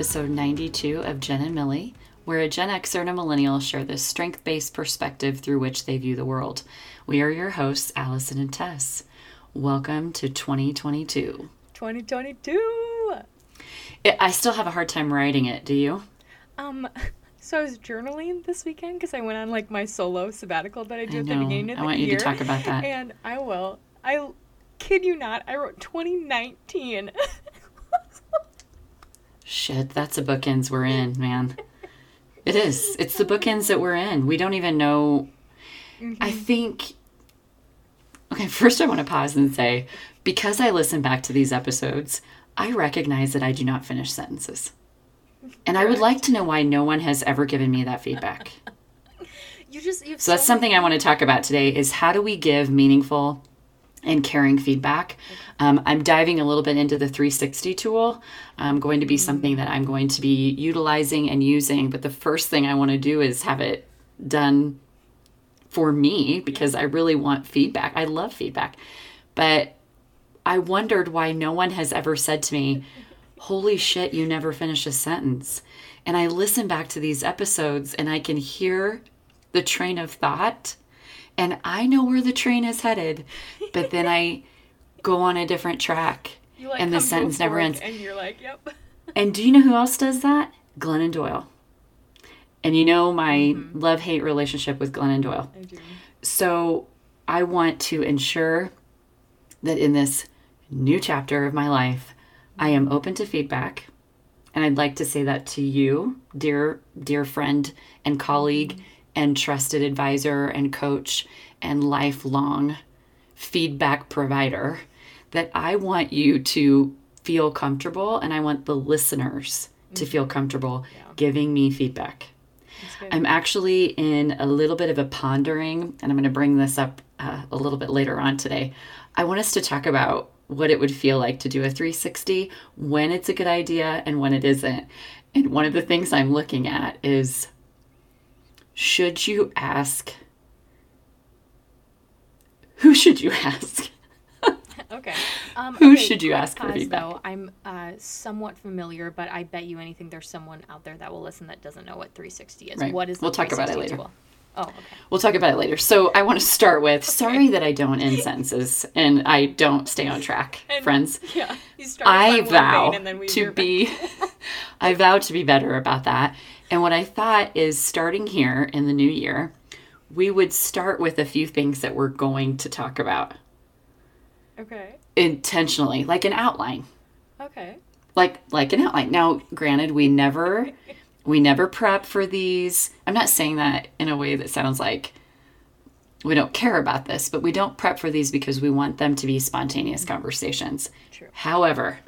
Episode 92 of Jen and Millie, where a Gen Xer and a millennial share the strength based perspective through which they view the world. We are your hosts, Allison and Tess. Welcome to 2022. 2022. It, I still have a hard time writing it, do you? Um, so I was journaling this weekend because I went on like my solo sabbatical that I do I at the beginning of I the want year. you to talk about that. And I will. I kid you not. I wrote 2019. Shit, that's the bookends we're in, man. It is. It's the bookends that we're in. We don't even know. I mm-hmm. think. Okay, first I want to pause and say because I listen back to these episodes, I recognize that I do not finish sentences. And I would like to know why no one has ever given me that feedback. you just. You So that's something I want to talk about today is how do we give meaningful and caring feedback. Um, I'm diving a little bit into the 360 tool. Um, going to be something that I'm going to be utilizing and using. But the first thing I want to do is have it done for me because I really want feedback. I love feedback. But I wondered why no one has ever said to me, Holy shit, you never finish a sentence. And I listen back to these episodes and I can hear the train of thought and I know where the train is headed, but then I go on a different track You, like, and the come to a sentence never ends. And you're like, yep. And do you know who else does that? Glennon Doyle. And you know my Mm-hmm. love hate relationship with Glennon Doyle. I do. So I want to ensure that in this new chapter of my life, I am open to feedback. And I'd like to say that to you, dear dear friend and colleague and trusted advisor and coach and lifelong feedback provider that I want you to feel comfortable and I want the listeners to feel comfortable giving me feedback. I'm actually in a little bit of a pondering, and I'm going to bring this up uh, a little bit later on today. I want us to talk about what it would feel like to do a 360, when it's a good idea and when it isn't. And one of the things I'm looking at is should you ask? Who should you ask? Okay. Um, Who okay, should you quick ask for feedback? Though. I'm uh, somewhat familiar, but I bet you anything there's someone out there that will listen that doesn't know what 360 is. Right. What is the We'll talk about it later. tool? Oh, okay. We'll talk about it later. So I want to start with sorry that I don't end sentences and I don't stay on track, And- friends. Yeah. You start I vow and then we to be I vow to be better about that. And what I thought is starting here in the new year, we would start with a few things that we're going to talk about Okay. intentionally, like an outline. Okay. Like like an outline. Now, granted, we never we never prep for these. I'm not saying that in a way that sounds like we don't care about this, but we don't prep for these because we want them to be spontaneous mm-hmm. conversations. True. However,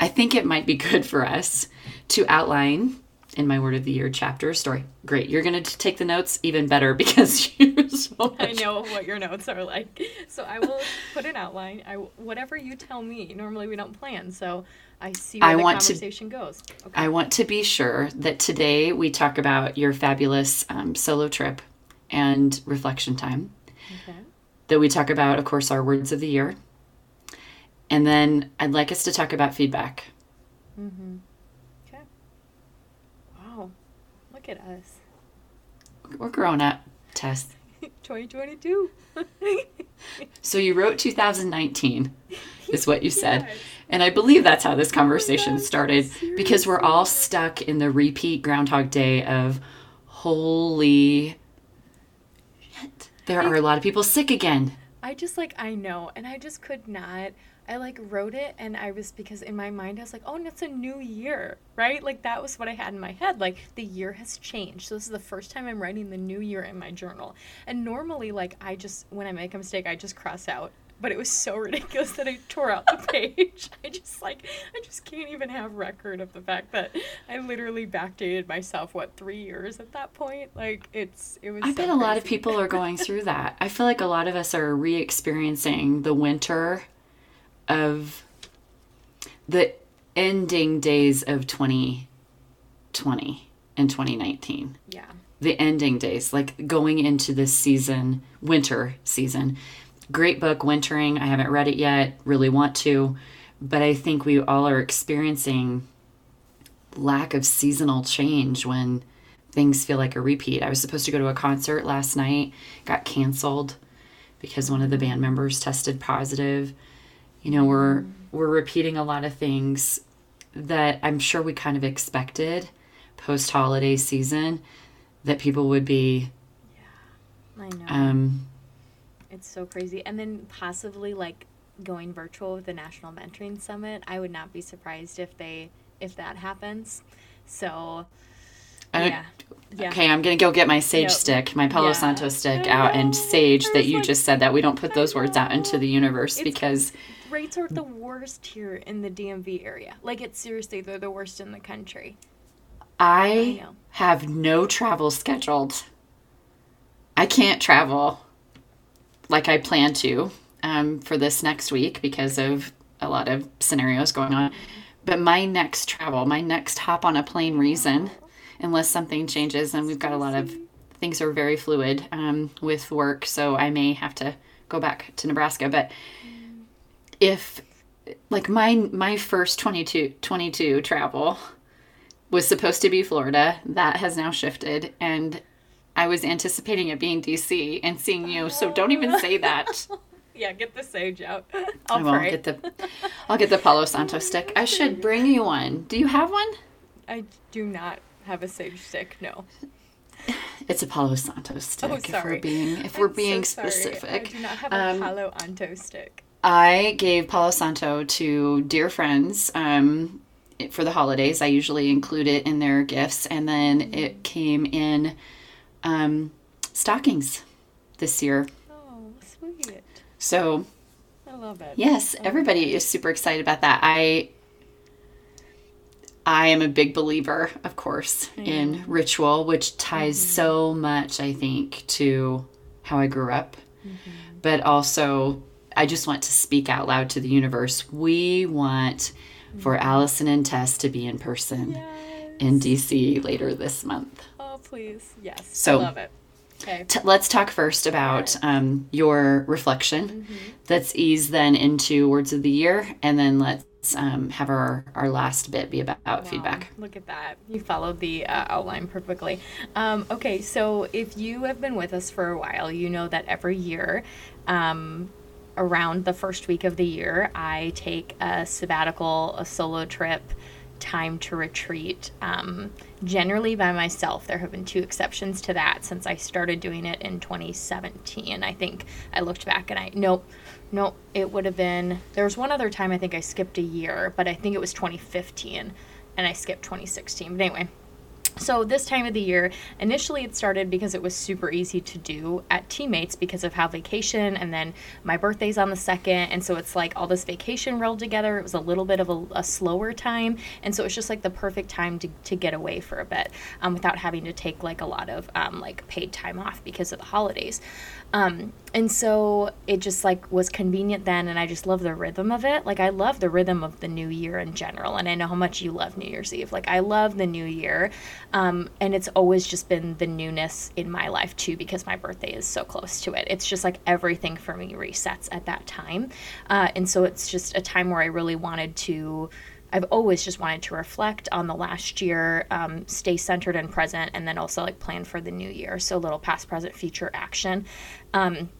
I think it might be good for us to outline in my word of the year chapter story. Great. You're going to take the notes even better because you so I know what your notes are like. So I will put an outline. I whatever you tell me. Normally we don't plan, so I see where I the want to- conversation goes. Okay. I want to be sure that today we talk about your fabulous um, solo trip and reflection time. okay. That we talk about, of course, our words of the year. And then I'd like us to talk about feedback. Mm-hmm. Okay. Wow. Look at us. We're grown up, Tess. 2022. So you wrote 2019, is what you said. Yes. And I believe that's how this conversation gosh, started because we're all stuck in the repeat Groundhog Day of holy shit. There are a lot of people sick again. I just like I know, and I just could not. I like wrote it, and I was because in my mind I was like, oh, and it's a new year, right? Like that was what I had in my head. Like the year has changed. So this is the first time I'm writing the new year in my journal. And normally, like I just when I make a mistake, I just cross out. But it was so ridiculous that I tore out the page. I just like I just can't even have record of the fact that I literally backdated myself what three years at that point. Like it's it was. I so bet a lot of people are going through that. I feel like a lot of us are re experiencing the winter of the ending days of 2020 and 2019. yeah. The ending days, like going into this season, winter season. Great book, Wintering. I haven't read it yet, really want to, but I think we all are experiencing lack of seasonal change when things feel like a repeat. I was supposed to go to a concert last night, got canceled because one of the band members tested positive. You know, we're we're repeating a lot of things that I'm sure we kind of expected post holiday season that people would be yeah, I know. um It's so crazy. And then possibly like going virtual with the National Mentoring Summit. I would not be surprised if they if that happens. So. Yeah. Okay, I'm gonna go get my sage Yep. stick, my Palo Yeah. Santo stick out, and sage that you just said that we don't put those words out into the universe It's- because Rates are the worst here in the DMV area. Like it's seriously they're the worst in the country. I know. have no travel scheduled. I can't travel like I plan to um, for this next week because of a lot of scenarios going on. But my next travel, my next hop on a plane reason, unless something changes, and we've got a lot of things are very fluid um, with work, so I may have to go back to Nebraska. But if like my my first 22, 22 travel was supposed to be Florida. That has now shifted. And I was anticipating it being DC and seeing you. So don't even say that. Yeah, get the sage out. I'll I won't pray. get the I'll get the Palo Santo stick. I should bring you one. Do you have one? I do not have a sage stick. No. It's a Palo Santo stick Oh, sorry. if we're being if we're I'm so being sorry. specific. I do not have a Um, Palo Santo stick. I gave Palo Santo to dear friends um, for the holidays. I usually include it in their gifts, and then it came in um, stockings this year. Oh, sweet. So I love it. yes, everybody is super excited about that. I I am a big believer, of course, in ritual, which ties so much, I think, to how I grew up. But also, I just want to speak out loud to the universe. We want for Allison and Tess to be in person Yes. in DC later this month. Oh, please. Yes. So- I love it. Okay. T- let's talk first about um, your reflection. Let's ease then into words of the year, and then let's um, have our, our last bit be about feedback. Look at that. You followed the uh, outline perfectly. Um, okay, so if you have been with us for a while, you know that every year, um, around the first week of the year, I take a sabbatical, a solo trip, time to retreat, um, generally by myself. There have been two exceptions to that since I started doing it in 2017. I think I looked back and I, nope, nope, it would have been, there was one other time I think I skipped a year, but I think it was 2015 and I skipped 2016. But anyway, so this time of the year, initially it started because it was super easy to do at teammates because of how vacation and then my birthday's on the second and so it's like all this vacation rolled together. It was a little bit of a, a slower time and so it's just like the perfect time to, to get away for a bit um, without having to take like a lot of um, like paid time off because of the holidays. Um, and so it just like was convenient then and I just love the rhythm of it. Like I love the rhythm of the new year in general and I know how much you love New Year's Eve. Like I love the new year. Um, and it's always just been the newness in my life too because my birthday is so close to it. It's just like everything for me resets at that time. Uh, and so it's just a time where I really wanted to I've always just wanted to reflect on the last year, um, stay centered and present, and then also like plan for the new year. So little past, present, future action. Um,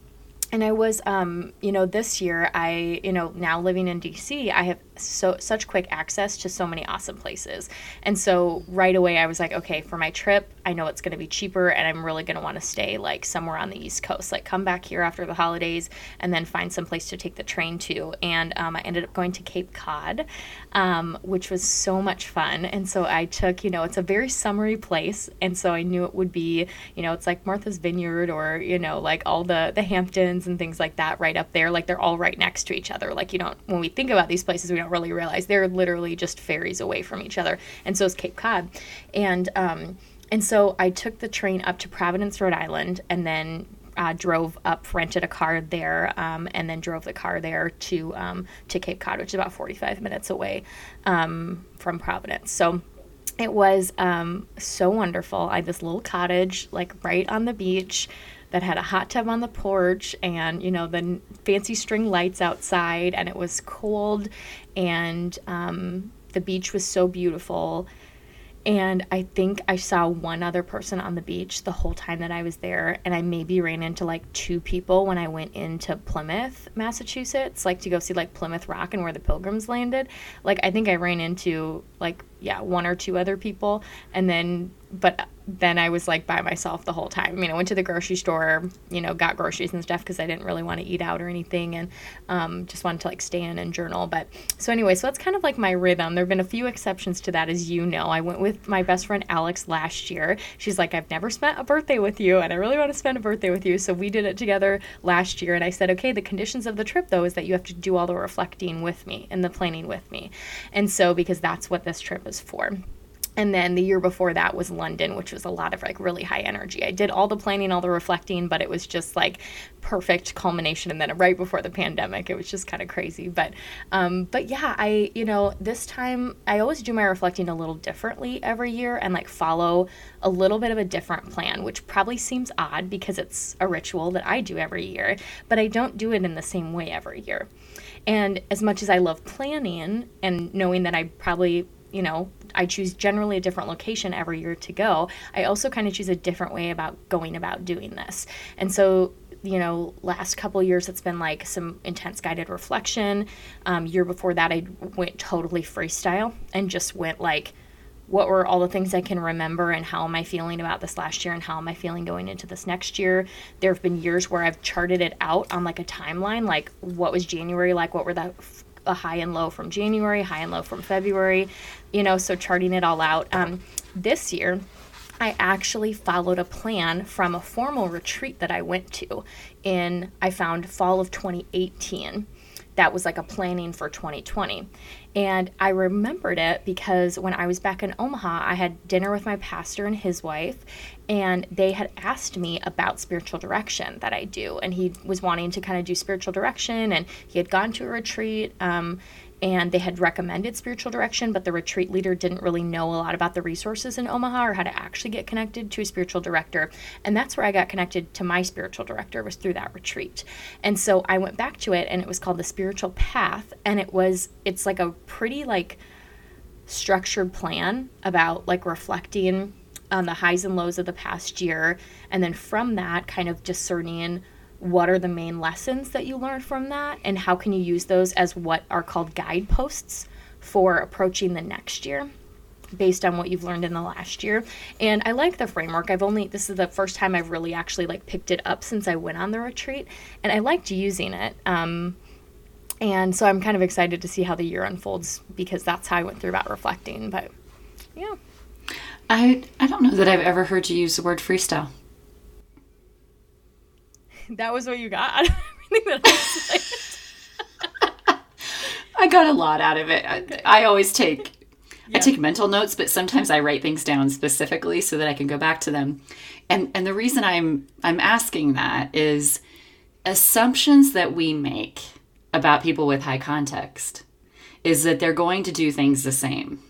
and I was, um, you know, this year I, you know, now living in DC, I have so such quick access to so many awesome places, and so right away I was like, okay, for my trip, I know it's going to be cheaper, and I'm really going to want to stay like somewhere on the East Coast, like come back here after the holidays, and then find some place to take the train to. And um, I ended up going to Cape Cod, um, which was so much fun, and so I took, you know, it's a very summery place, and so I knew it would be, you know, it's like Martha's Vineyard or you know, like all the the Hamptons and things like that right up there, like they're all right next to each other. Like you don't, when we think about these places, we don't really realize they're literally just ferries away from each other, and so is Cape Cod, and um, and so I took the train up to Providence, Rhode Island, and then uh, drove up, rented a car there, um, and then drove the car there to um, to Cape Cod, which is about 45 minutes away um, from Providence. So it was um, so wonderful. I had this little cottage, like right on the beach, that had a hot tub on the porch, and you know the fancy string lights outside, and it was cold, and um, the beach was so beautiful and I think I saw one other person on the beach the whole time that I was there. And I maybe ran into like two people when I went into Plymouth, Massachusetts, like to go see like Plymouth Rock and where the pilgrims landed. Like, I think I ran into like, yeah, one or two other people. And then, but then I was like by myself the whole time. I mean, I went to the grocery store, you know, got groceries and stuff because I didn't really want to eat out or anything and um, just wanted to like stay in and journal. But so anyway, so that's kind of like my rhythm. There have been a few exceptions to that, as you know. I went with my best friend Alex last year. She's like, I've never spent a birthday with you and I really want to spend a birthday with you. So we did it together last year. And I said, okay, the conditions of the trip though is that you have to do all the reflecting with me and the planning with me. And so because that's what this trip is for and then the year before that was London, which was a lot of like really high energy. I did all the planning, all the reflecting, but it was just like perfect culmination. And then right before the pandemic, it was just kind of crazy. But, um, but yeah, I you know this time I always do my reflecting a little differently every year and like follow a little bit of a different plan, which probably seems odd because it's a ritual that I do every year, but I don't do it in the same way every year. And as much as I love planning and knowing that I probably you know, I choose generally a different location every year to go. I also kind of choose a different way about going about doing this. And so you know, last couple years it's been like some intense guided reflection. Um, year before that, I went totally freestyle and just went like, what were all the things I can remember and how am I feeling about this last year and how am I feeling going into this next year? There have been years where I've charted it out on like a timeline, like what was January like, what were the a high and low from January, high and low from February, you know, so charting it all out. Um, this year, I actually followed a plan from a formal retreat that I went to in, I found fall of 2018 that was like a planning for 2020. And I remembered it because when I was back in Omaha, I had dinner with my pastor and his wife, and they had asked me about spiritual direction that I do. And he was wanting to kind of do spiritual direction, and he had gone to a retreat. Um, and they had recommended spiritual direction, but the retreat leader didn't really know a lot about the resources in Omaha or how to actually get connected to a spiritual director. And that's where I got connected to my spiritual director was through that retreat. And so I went back to it and it was called the spiritual path and it was it's like a pretty like structured plan about like reflecting on the highs and lows of the past year and then from that kind of discerning what are the main lessons that you learned from that and how can you use those as what are called guideposts for approaching the next year based on what you've learned in the last year? And i like the framework. I've only this is the first time i've really actually like picked it up since i went on the retreat and i liked using it um, and so i'm kind of excited to see how the year unfolds because that's how i went through about reflecting but yeah. I i don't know that i've ever heard you use the word freestyle that was what you got out of everything that I said. I got a lot out of it. Okay. I, I, always take yeah. I take mental notes, but sometimes I write things down specifically so that I can go back to them. And and the reason I'm I'm asking that is assumptions that we make about people with high context is that they're going to do things the same.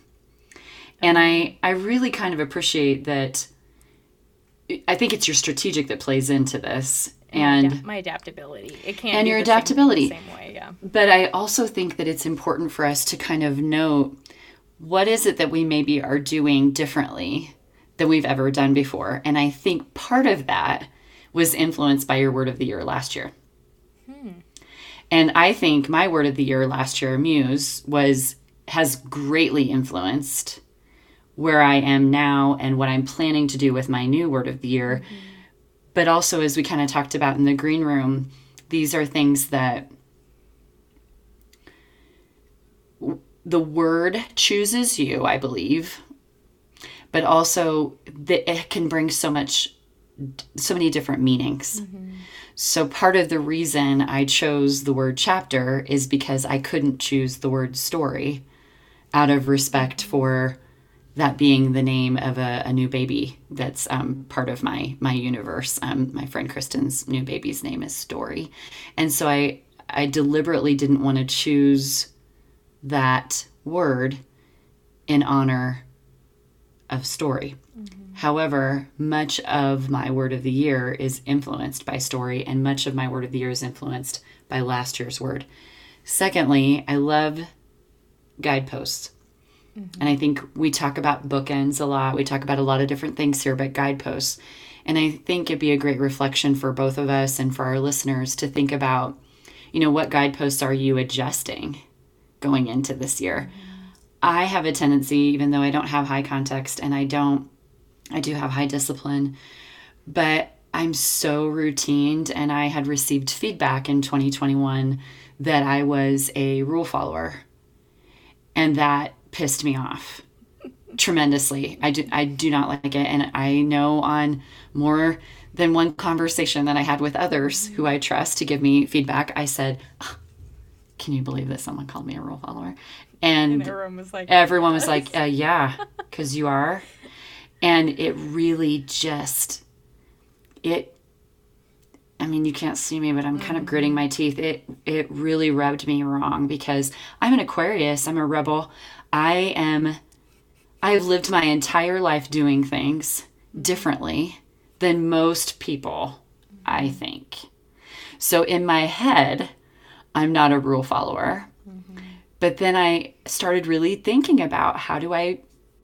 And I I really kind of appreciate that I think it's your strategic that plays into this and my adaptability. It can't and your adaptability. Same, same way, yeah. But I also think that it's important for us to kind of note what is it that we maybe are doing differently than we've ever done before. And I think part of that was influenced by your word of the year last year. Hmm. And I think my word of the year last year, Muse, was has greatly influenced where I am now and what I'm planning to do with my new word of the year. Mm-hmm but also as we kind of talked about in the green room these are things that the word chooses you i believe but also that it can bring so much so many different meanings mm-hmm. so part of the reason i chose the word chapter is because i couldn't choose the word story out of respect for that being the name of a, a new baby that's um, part of my my universe. Um, my friend Kristen's new baby's name is Story, and so I I deliberately didn't want to choose that word in honor of story. Mm-hmm. However, much of my word of the year is influenced by story, and much of my word of the year is influenced by last year's word. Secondly, I love guideposts. Mm-hmm. And I think we talk about bookends a lot. We talk about a lot of different things here, but guideposts. And I think it'd be a great reflection for both of us and for our listeners to think about, you know, what guideposts are you adjusting going into this year? Mm-hmm. I have a tendency, even though I don't have high context and I don't, I do have high discipline, but I'm so routined and I had received feedback in 2021 that I was a rule follower. And that pissed me off tremendously. I do, I do not like it. And I know on more than one conversation that I had with others who I trust to give me feedback, I said, oh, Can you believe that someone called me a rule follower? And, and everyone was like, everyone was like, uh, Yeah, because you are. And it really just, it I mean, you can't see me, but I'm kind of gritting my teeth. It it really rubbed me wrong because I'm an Aquarius. I'm a rebel. I am I've lived my entire life doing things differently than most people, I think. So in my head, I'm not a rule follower. Mm-hmm. But then I started really thinking about how do I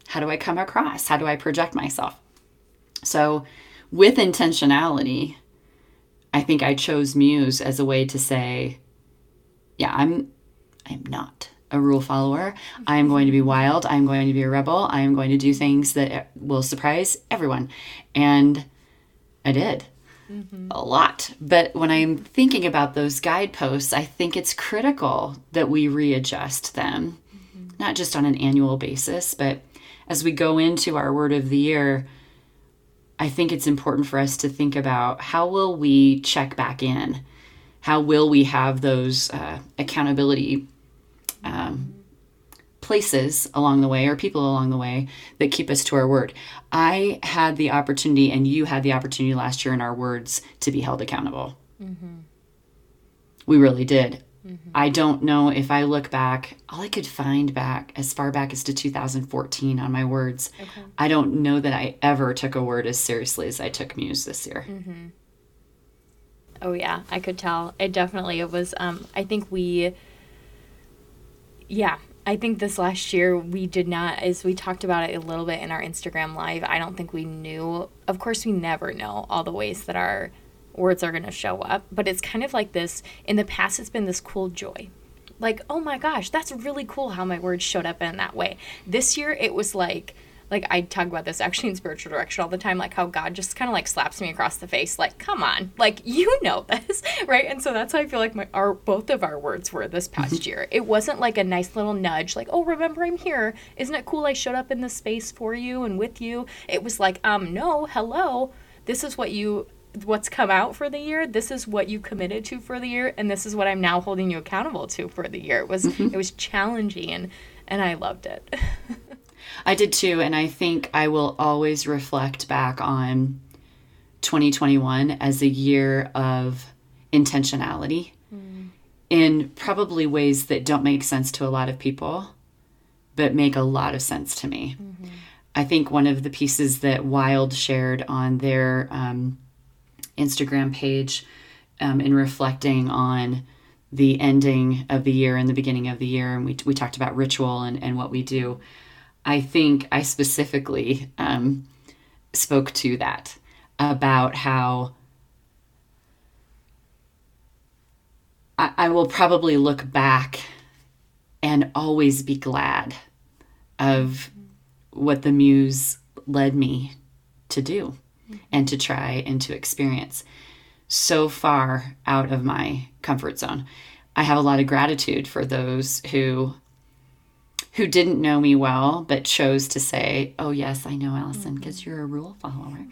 how do I come across? How do I project myself? So with intentionality, I think I chose Muse as a way to say, yeah, I'm I'm not a rule follower. I am going to be wild. I am going to be a rebel. I am going to do things that will surprise everyone. And I did mm-hmm. a lot. But when I'm thinking about those guideposts, I think it's critical that we readjust them, mm-hmm. not just on an annual basis, but as we go into our word of the year, I think it's important for us to think about how will we check back in? How will we have those uh, accountability um, places along the way or people along the way that keep us to our word? I had the opportunity, and you had the opportunity last year in our words to be held accountable. Mm-hmm. We really did. Mm-hmm. I don't know if I look back, all I could find back as far back as to 2014 on my words. Okay. I don't know that I ever took a word as seriously as I took Muse this year. Mm-hmm. Oh yeah, I could tell. It definitely it was um I think we yeah, I think this last year we did not, as we talked about it a little bit in our Instagram live, I don't think we knew. Of course, we never know all the ways that our words are going to show up. But it's kind of like this in the past, it's been this cool joy. Like, oh my gosh, that's really cool how my words showed up in that way. This year, it was like, like I talk about this actually in spiritual direction all the time, like how God just kind of like slaps me across the face, like, come on, like you know this, right? And so that's how I feel like my our both of our words were this past mm-hmm. year. It wasn't like a nice little nudge, like, oh, remember I'm here. Isn't it cool I showed up in this space for you and with you? It was like, um, no, hello. This is what you what's come out for the year this is what you committed to for the year and this is what i'm now holding you accountable to for the year it was mm-hmm. it was challenging and and i loved it i did too and i think i will always reflect back on 2021 as a year of intentionality mm. in probably ways that don't make sense to a lot of people but make a lot of sense to me mm-hmm. i think one of the pieces that wild shared on their um, Instagram page um, in reflecting on the ending of the year and the beginning of the year. And we, we talked about ritual and, and what we do. I think I specifically um, spoke to that about how I, I will probably look back and always be glad of what the muse led me to do and to try and to experience so far out of my comfort zone. I have a lot of gratitude for those who who didn't know me well but chose to say, "Oh yes, I know Allison because mm-hmm. you're a rule follower."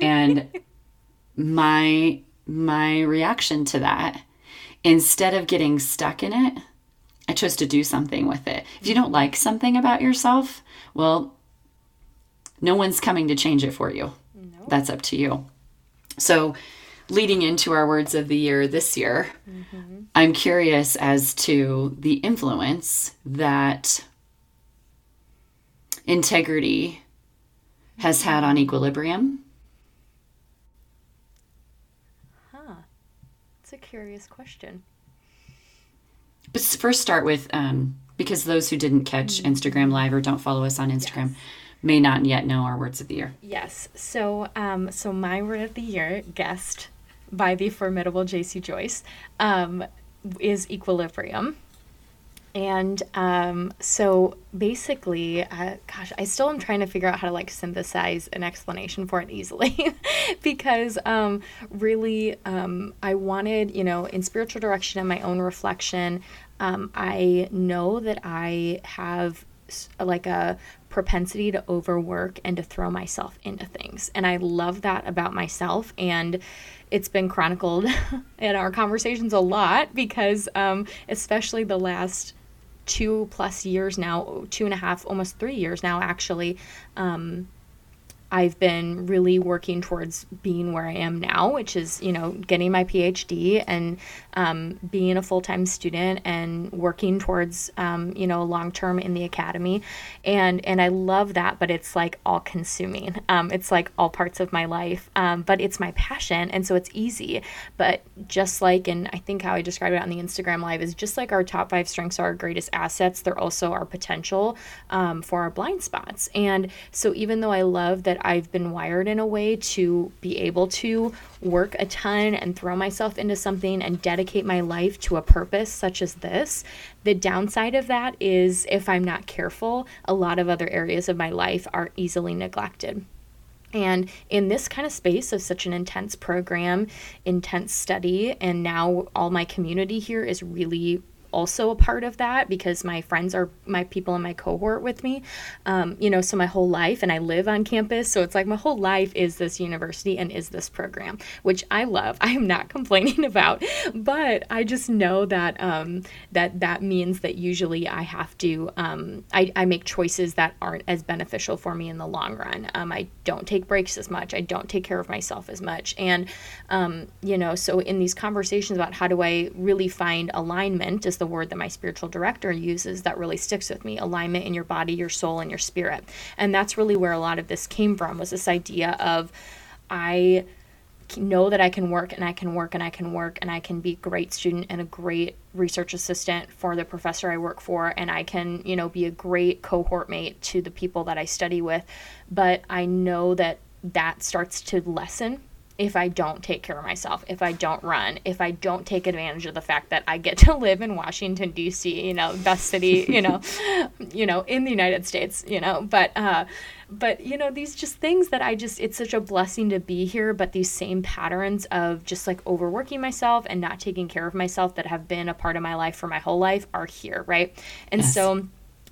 and my my reaction to that instead of getting stuck in it, I chose to do something with it. If you don't like something about yourself, well, no one's coming to change it for you that's up to you. So, leading into our words of the year this year, mm-hmm. I'm curious as to the influence that integrity has had on equilibrium. Huh. It's a curious question. But first, start with um, because those who didn't catch mm-hmm. Instagram Live or don't follow us on Instagram yes. may not yet know our words of the year. Yes. So, um, so my word of the year, guessed by the formidable JC Joyce, um, is equilibrium. And um, so basically, uh, gosh, I still am trying to figure out how to like synthesize an explanation for it easily because um, really um, I wanted, you know, in spiritual direction and my own reflection, um, I know that I have like a propensity to overwork and to throw myself into things. And I love that about myself. And it's been chronicled in our conversations a lot because, um, especially the last two plus years now, two and a half, almost three years now, actually, um, I've been really working towards being where I am now, which is, you know, getting my PhD and um, being a full time student and working towards, um, you know, long term in the academy. And, and I love that, but it's like all consuming. Um, it's like all parts of my life, um, but it's my passion. And so it's easy. But just like, and I think how I described it on the Instagram live is just like our top five strengths are our greatest assets, they're also our potential um, for our blind spots. And so even though I love that I've been wired in a way to be able to work a ton and throw myself into something and dedicate my life to a purpose such as this. The downside of that is if I'm not careful, a lot of other areas of my life are easily neglected. And in this kind of space of such an intense program, intense study, and now all my community here is really also a part of that because my friends are my people in my cohort with me. Um, you know, so my whole life, and I live on campus. So it's like my whole life is this university and is this program, which I love. I am not complaining about, but I just know that um, that that means that usually I have to um, I, I make choices that aren't as beneficial for me in the long run. Um, I don't take breaks as much. I don't take care of myself as much, and um, you know, so in these conversations about how do I really find alignment is the word that my spiritual director uses that really sticks with me alignment in your body, your soul, and your spirit. And that's really where a lot of this came from was this idea of I know that I can work and I can work and I can work and I can be a great student and a great research assistant for the professor I work for and I can, you know, be a great cohort mate to the people that I study with. But I know that that starts to lessen if I don't take care of myself, if I don't run, if I don't take advantage of the fact that I get to live in Washington D.C., you know, best city, you know, you know, in the United States, you know, but uh, but you know, these just things that I just it's such a blessing to be here, but these same patterns of just like overworking myself and not taking care of myself that have been a part of my life for my whole life are here, right? And yes. so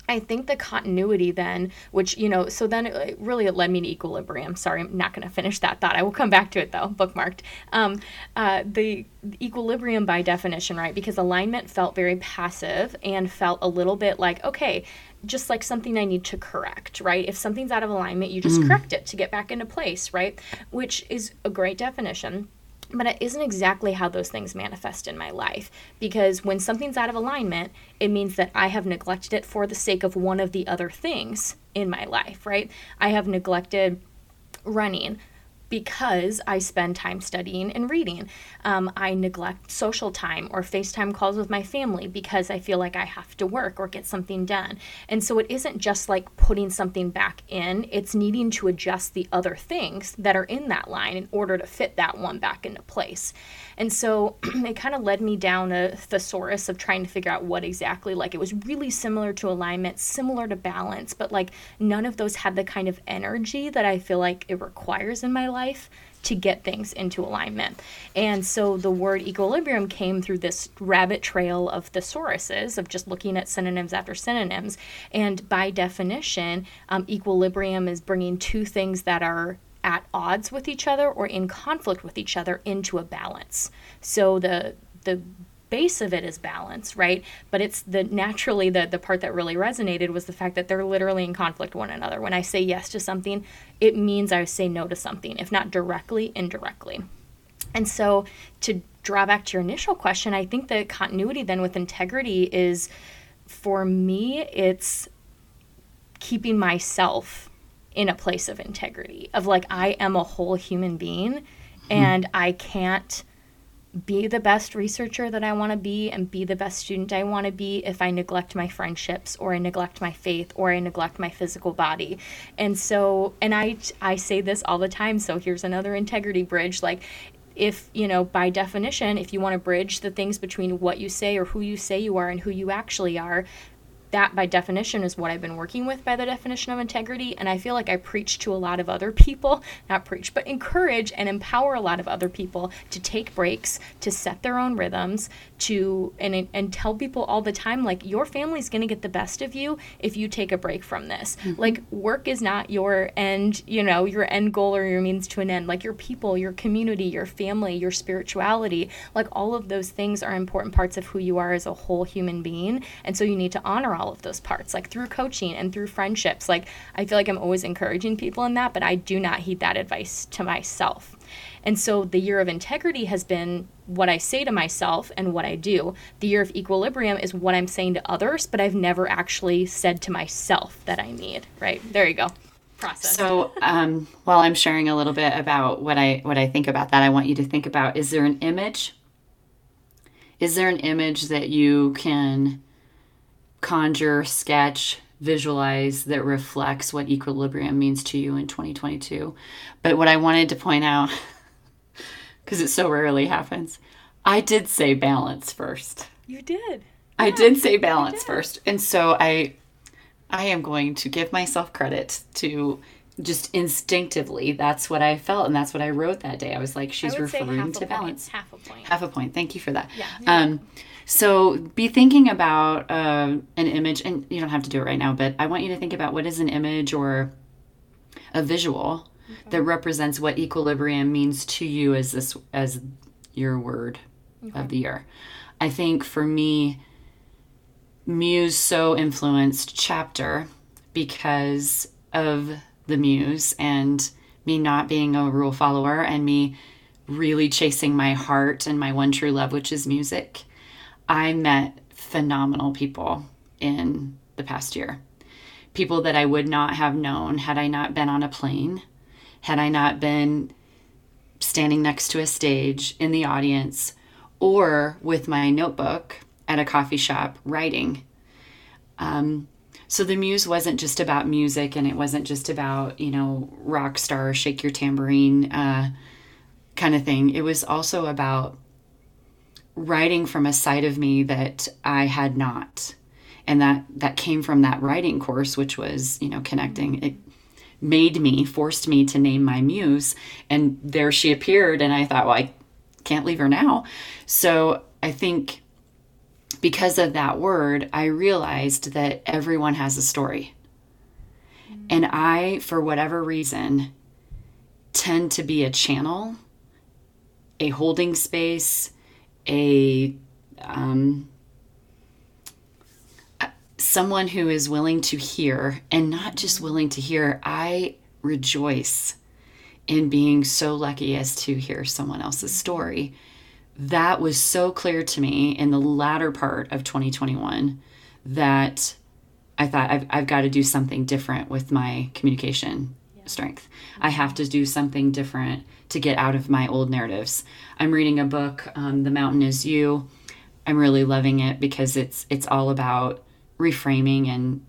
I think the continuity then, which, you know, so then it, really it led me to equilibrium. Sorry, I'm not going to finish that thought. I will come back to it though, bookmarked. Um, uh, the equilibrium by definition, right? Because alignment felt very passive and felt a little bit like, okay, just like something I need to correct, right? If something's out of alignment, you just mm. correct it to get back into place, right? Which is a great definition but it isn't exactly how those things manifest in my life because when something's out of alignment it means that i have neglected it for the sake of one of the other things in my life right? I have neglected running because I spend time studying and reading. Um, I neglect social time or FaceTime calls with my family because I feel like I have to work or get something done. And so it isn't just like putting something back in, it's needing to adjust the other things that are in that line in order to fit that one back into place. And so it kind of led me down a thesaurus of trying to figure out what exactly, like it was really similar to alignment, similar to balance, but like none of those had the kind of energy that I feel like it requires in my life to get things into alignment. And so the word equilibrium came through this rabbit trail of thesauruses, of just looking at synonyms after synonyms. And by definition, um, equilibrium is bringing two things that are at odds with each other or in conflict with each other into a balance. So the the base of it is balance, right? But it's the naturally the the part that really resonated was the fact that they're literally in conflict with one another. When I say yes to something, it means I say no to something, if not directly, indirectly. And so to draw back to your initial question, I think the continuity then with integrity is for me it's keeping myself in a place of integrity of like I am a whole human being mm-hmm. and I can't be the best researcher that I want to be and be the best student I want to be if I neglect my friendships or I neglect my faith or I neglect my physical body. And so, and I I say this all the time, so here's another integrity bridge like if you know by definition if you want to bridge the things between what you say or who you say you are and who you actually are that by definition is what I've been working with by the definition of integrity. And I feel like I preach to a lot of other people, not preach, but encourage and empower a lot of other people to take breaks, to set their own rhythms, to and and tell people all the time like your family's going to get the best of you if you take a break from this. Mm-hmm. Like work is not your end, you know, your end goal or your means to an end. Like your people, your community, your family, your spirituality, like all of those things are important parts of who you are as a whole human being. And so you need to honor all all of those parts, like through coaching and through friendships. Like, I feel like I'm always encouraging people in that, but I do not heed that advice to myself. And so the year of integrity has been what I say to myself and what I do. The year of equilibrium is what I'm saying to others, but I've never actually said to myself that I need, right? There you go. Process. So, um, while I'm sharing a little bit about what I what I think about that, I want you to think about: Is there an image? Is there an image that you can conjure, sketch, visualize that reflects what equilibrium means to you in 2022. But what I wanted to point out, because it so rarely happens, I did say balance first. You did. I did say balance did. first. And so I I am going to give myself credit to just instinctively that's what I felt and that's what I wrote that day. I was like she's referring to balance. Half a point. Half a point. Thank you for that. Yeah. yeah. Um so be thinking about uh, an image, and you don't have to do it right now, but I want you to think about what is an image or a visual okay. that represents what equilibrium means to you as this as your word okay. of the year. I think for me, Muse so influenced chapter because of the Muse and me not being a rule follower and me really chasing my heart and my one true love, which is music. I met phenomenal people in the past year. People that I would not have known had I not been on a plane, had I not been standing next to a stage in the audience, or with my notebook at a coffee shop writing. Um, so the muse wasn't just about music and it wasn't just about, you know, rock star, shake your tambourine uh, kind of thing. It was also about writing from a side of me that I had not. And that that came from that writing course which was, you know, connecting it made me forced me to name my muse and there she appeared and I thought, well, I can't leave her now. So, I think because of that word, I realized that everyone has a story. Mm-hmm. And I, for whatever reason, tend to be a channel, a holding space, a um, someone who is willing to hear and not just willing to hear i rejoice in being so lucky as to hear someone else's story that was so clear to me in the latter part of 2021 that i thought i've, I've got to do something different with my communication yeah. strength i have to do something different to get out of my old narratives. I'm reading a book, um, The Mountain Is You. I'm really loving it because it's it's all about reframing and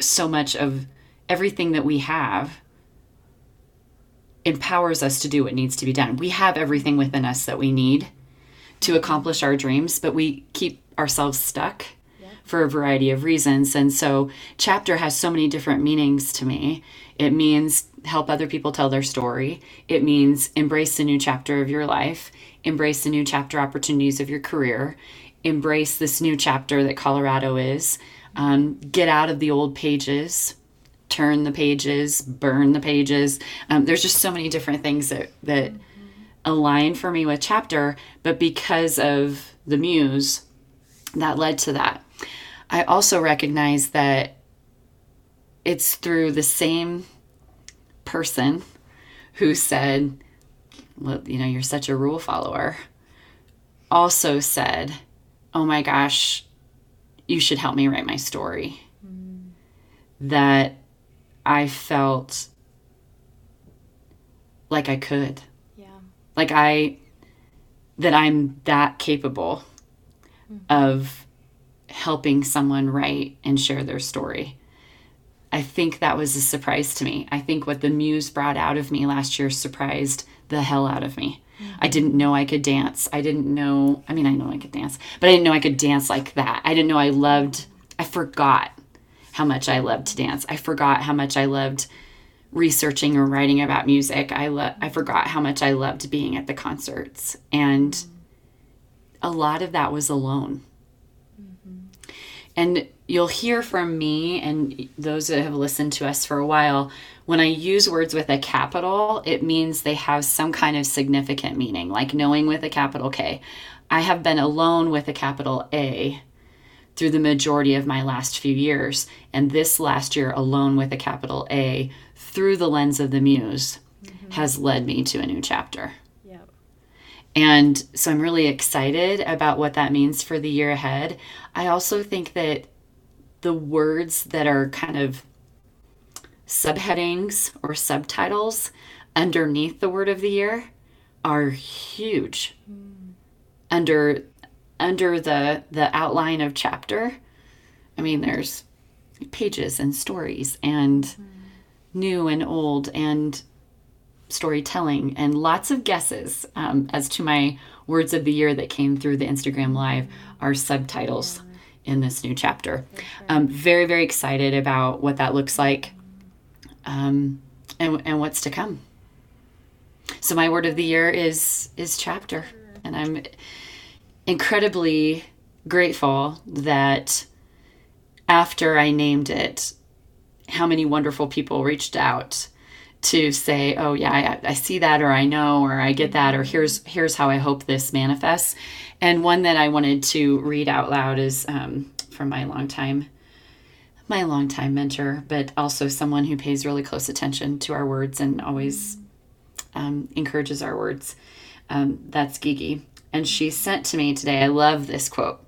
so much of everything that we have empowers us to do what needs to be done. We have everything within us that we need to accomplish our dreams, but we keep ourselves stuck for a variety of reasons. And so, chapter has so many different meanings to me. It means help other people tell their story, it means embrace the new chapter of your life, embrace the new chapter opportunities of your career, embrace this new chapter that Colorado is, um, get out of the old pages. Turn the pages, burn the pages. Um, there's just so many different things that that align for me with chapter, but because of the muse, that led to that. I also recognize that it's through the same person who said, well, you know, you're such a rule follower, also said, oh my gosh, you should help me write my story. Mm. That I felt like I could. Yeah. Like I that I'm that capable of helping someone write and share their story. I think that was a surprise to me. I think what the muse brought out of me last year surprised the hell out of me. Mm-hmm. I didn't know I could dance. I didn't know, I mean, I know I could dance, but I didn't know I could dance like that. I didn't know I loved, I forgot how much I loved to dance. I forgot how much I loved researching or writing about music. I lo- I forgot how much I loved being at the concerts. And mm-hmm. a lot of that was alone. Mm-hmm. And you'll hear from me and those that have listened to us for a while, when I use words with a capital, it means they have some kind of significant meaning, like knowing with a capital K. I have been alone with a capital A through the majority of my last few years, and this last year alone with a capital A through the lens of the muse mm-hmm. has led me to a new chapter. Yep. And so I'm really excited about what that means for the year ahead. I also think that the words that are kind of subheadings or subtitles underneath the word of the year are huge. Hmm. Under under the the outline of chapter, I mean there's pages and stories and hmm. new and old and storytelling and lots of guesses um, as to my words of the year that came through the Instagram Live are subtitles hmm. In this new chapter. I'm very, very excited about what that looks like um, and, and what's to come. So my word of the year is is chapter, and I'm incredibly grateful that after I named it, how many wonderful people reached out to say, "Oh yeah, I, I see that, or I know, or I get that, or here's here's how I hope this manifests." And one that I wanted to read out loud is um, from my longtime my longtime mentor, but also someone who pays really close attention to our words and always um, encourages our words. Um, that's Gigi, and she sent to me today. I love this quote.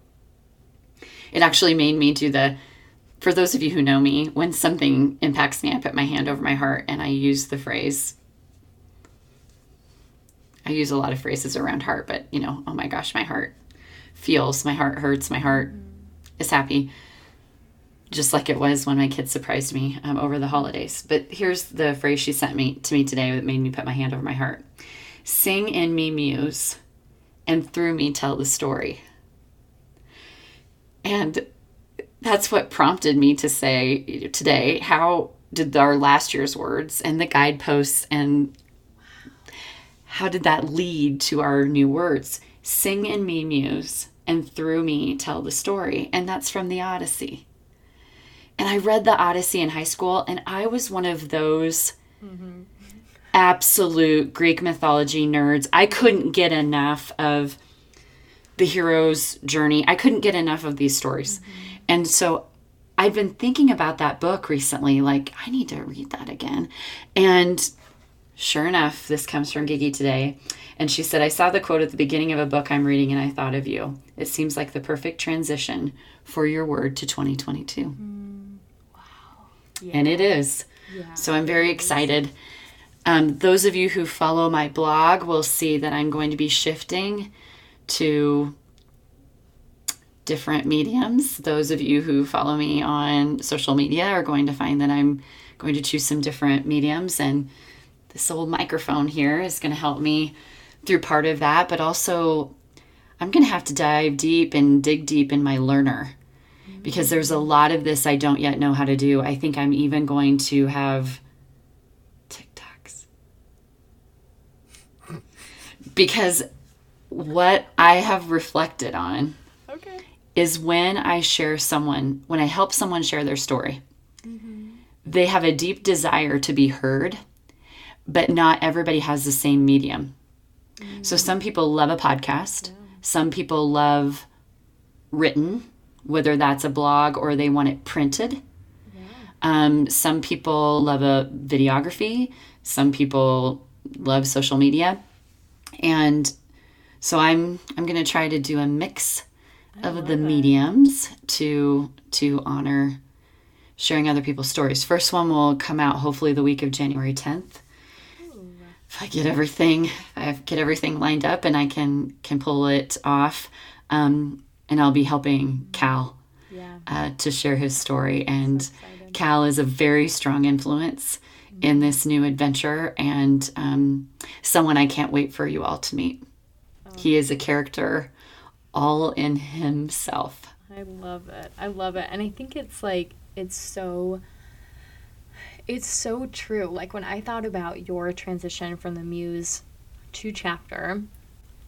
It actually made me do the for those of you who know me, when something impacts me, I put my hand over my heart and I use the phrase. I use a lot of phrases around heart, but you know, oh my gosh, my heart feels, my heart hurts, my heart is happy, just like it was when my kids surprised me um, over the holidays. But here's the phrase she sent me to me today that made me put my hand over my heart: "Sing in me, muse, and through me tell the story." And that's what prompted me to say today how did our last year's words and the guideposts and how did that lead to our new words? Sing in me muse and through me tell the story. And that's from the odyssey. And i read the odyssey in high school and i was one of those mm-hmm. absolute greek mythology nerds. I couldn't get enough of the hero's journey. I couldn't get enough of these stories mm-hmm. And so I've been thinking about that book recently, like, I need to read that again. And sure enough, this comes from Gigi today. And she said, I saw the quote at the beginning of a book I'm reading and I thought of you. It seems like the perfect transition for your word to 2022. Yeah. And it is. Yeah. So I'm very excited. Um, those of you who follow my blog will see that I'm going to be shifting to different mediums. Those of you who follow me on social media are going to find that I'm going to choose some different mediums. And this old microphone here is going to help me through part of that. But also, I'm going to have to dive deep and dig deep in my learner because mm. there's a lot of this I don't yet know how to do. I think I'm even going to have TikToks. Because what I have reflected on. Is when I share someone, when I help someone share their story, they have a deep desire to be heard, but not everybody has the same medium. So some people love a podcast, some people love written, whether that's a blog or they want it printed. Um, some people love a videography, some people love social media. And so I'm I'm going to try to do a mix of the mediums to to honor sharing other people's stories. First one will come out hopefully the week of January 10th. if I get everything, I get everything lined up and I can can pull it off, um, and I'll be helping Cal Yeah. uh, to share his story. And excited. Cal is a very strong influence in this new adventure and um, someone I can't wait for you all to meet. He is a character all in himself. I love it. I love it. And I think it's like it's so it's so true. Like when I thought about your transition from the muse to chapter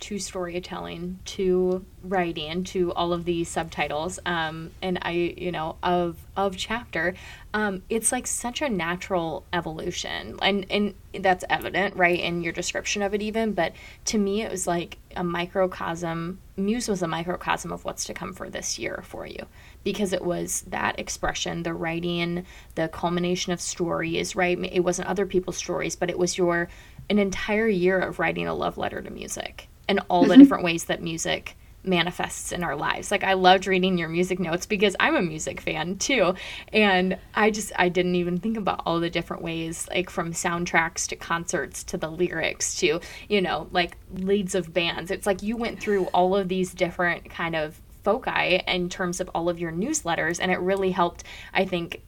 to storytelling to writing to all of these subtitles um, and i you know of of chapter um, it's like such a natural evolution. And and that's evident right in your description of it even but to me it was like a microcosm muse was a microcosm of what's to come for this year for you because it was that expression the writing the culmination of stories right? It wasn't other people's stories but it was your an entire year of writing a love letter to music and all the mm-hmm. different ways that music manifests in our lives. Like I loved reading your music notes because I'm a music fan too. And I just I didn't even think about all the different ways like from soundtracks to concerts to the lyrics to, you know, like leads of bands. It's like you went through all of these different kind of foci in terms of all of your newsletters and it really helped I think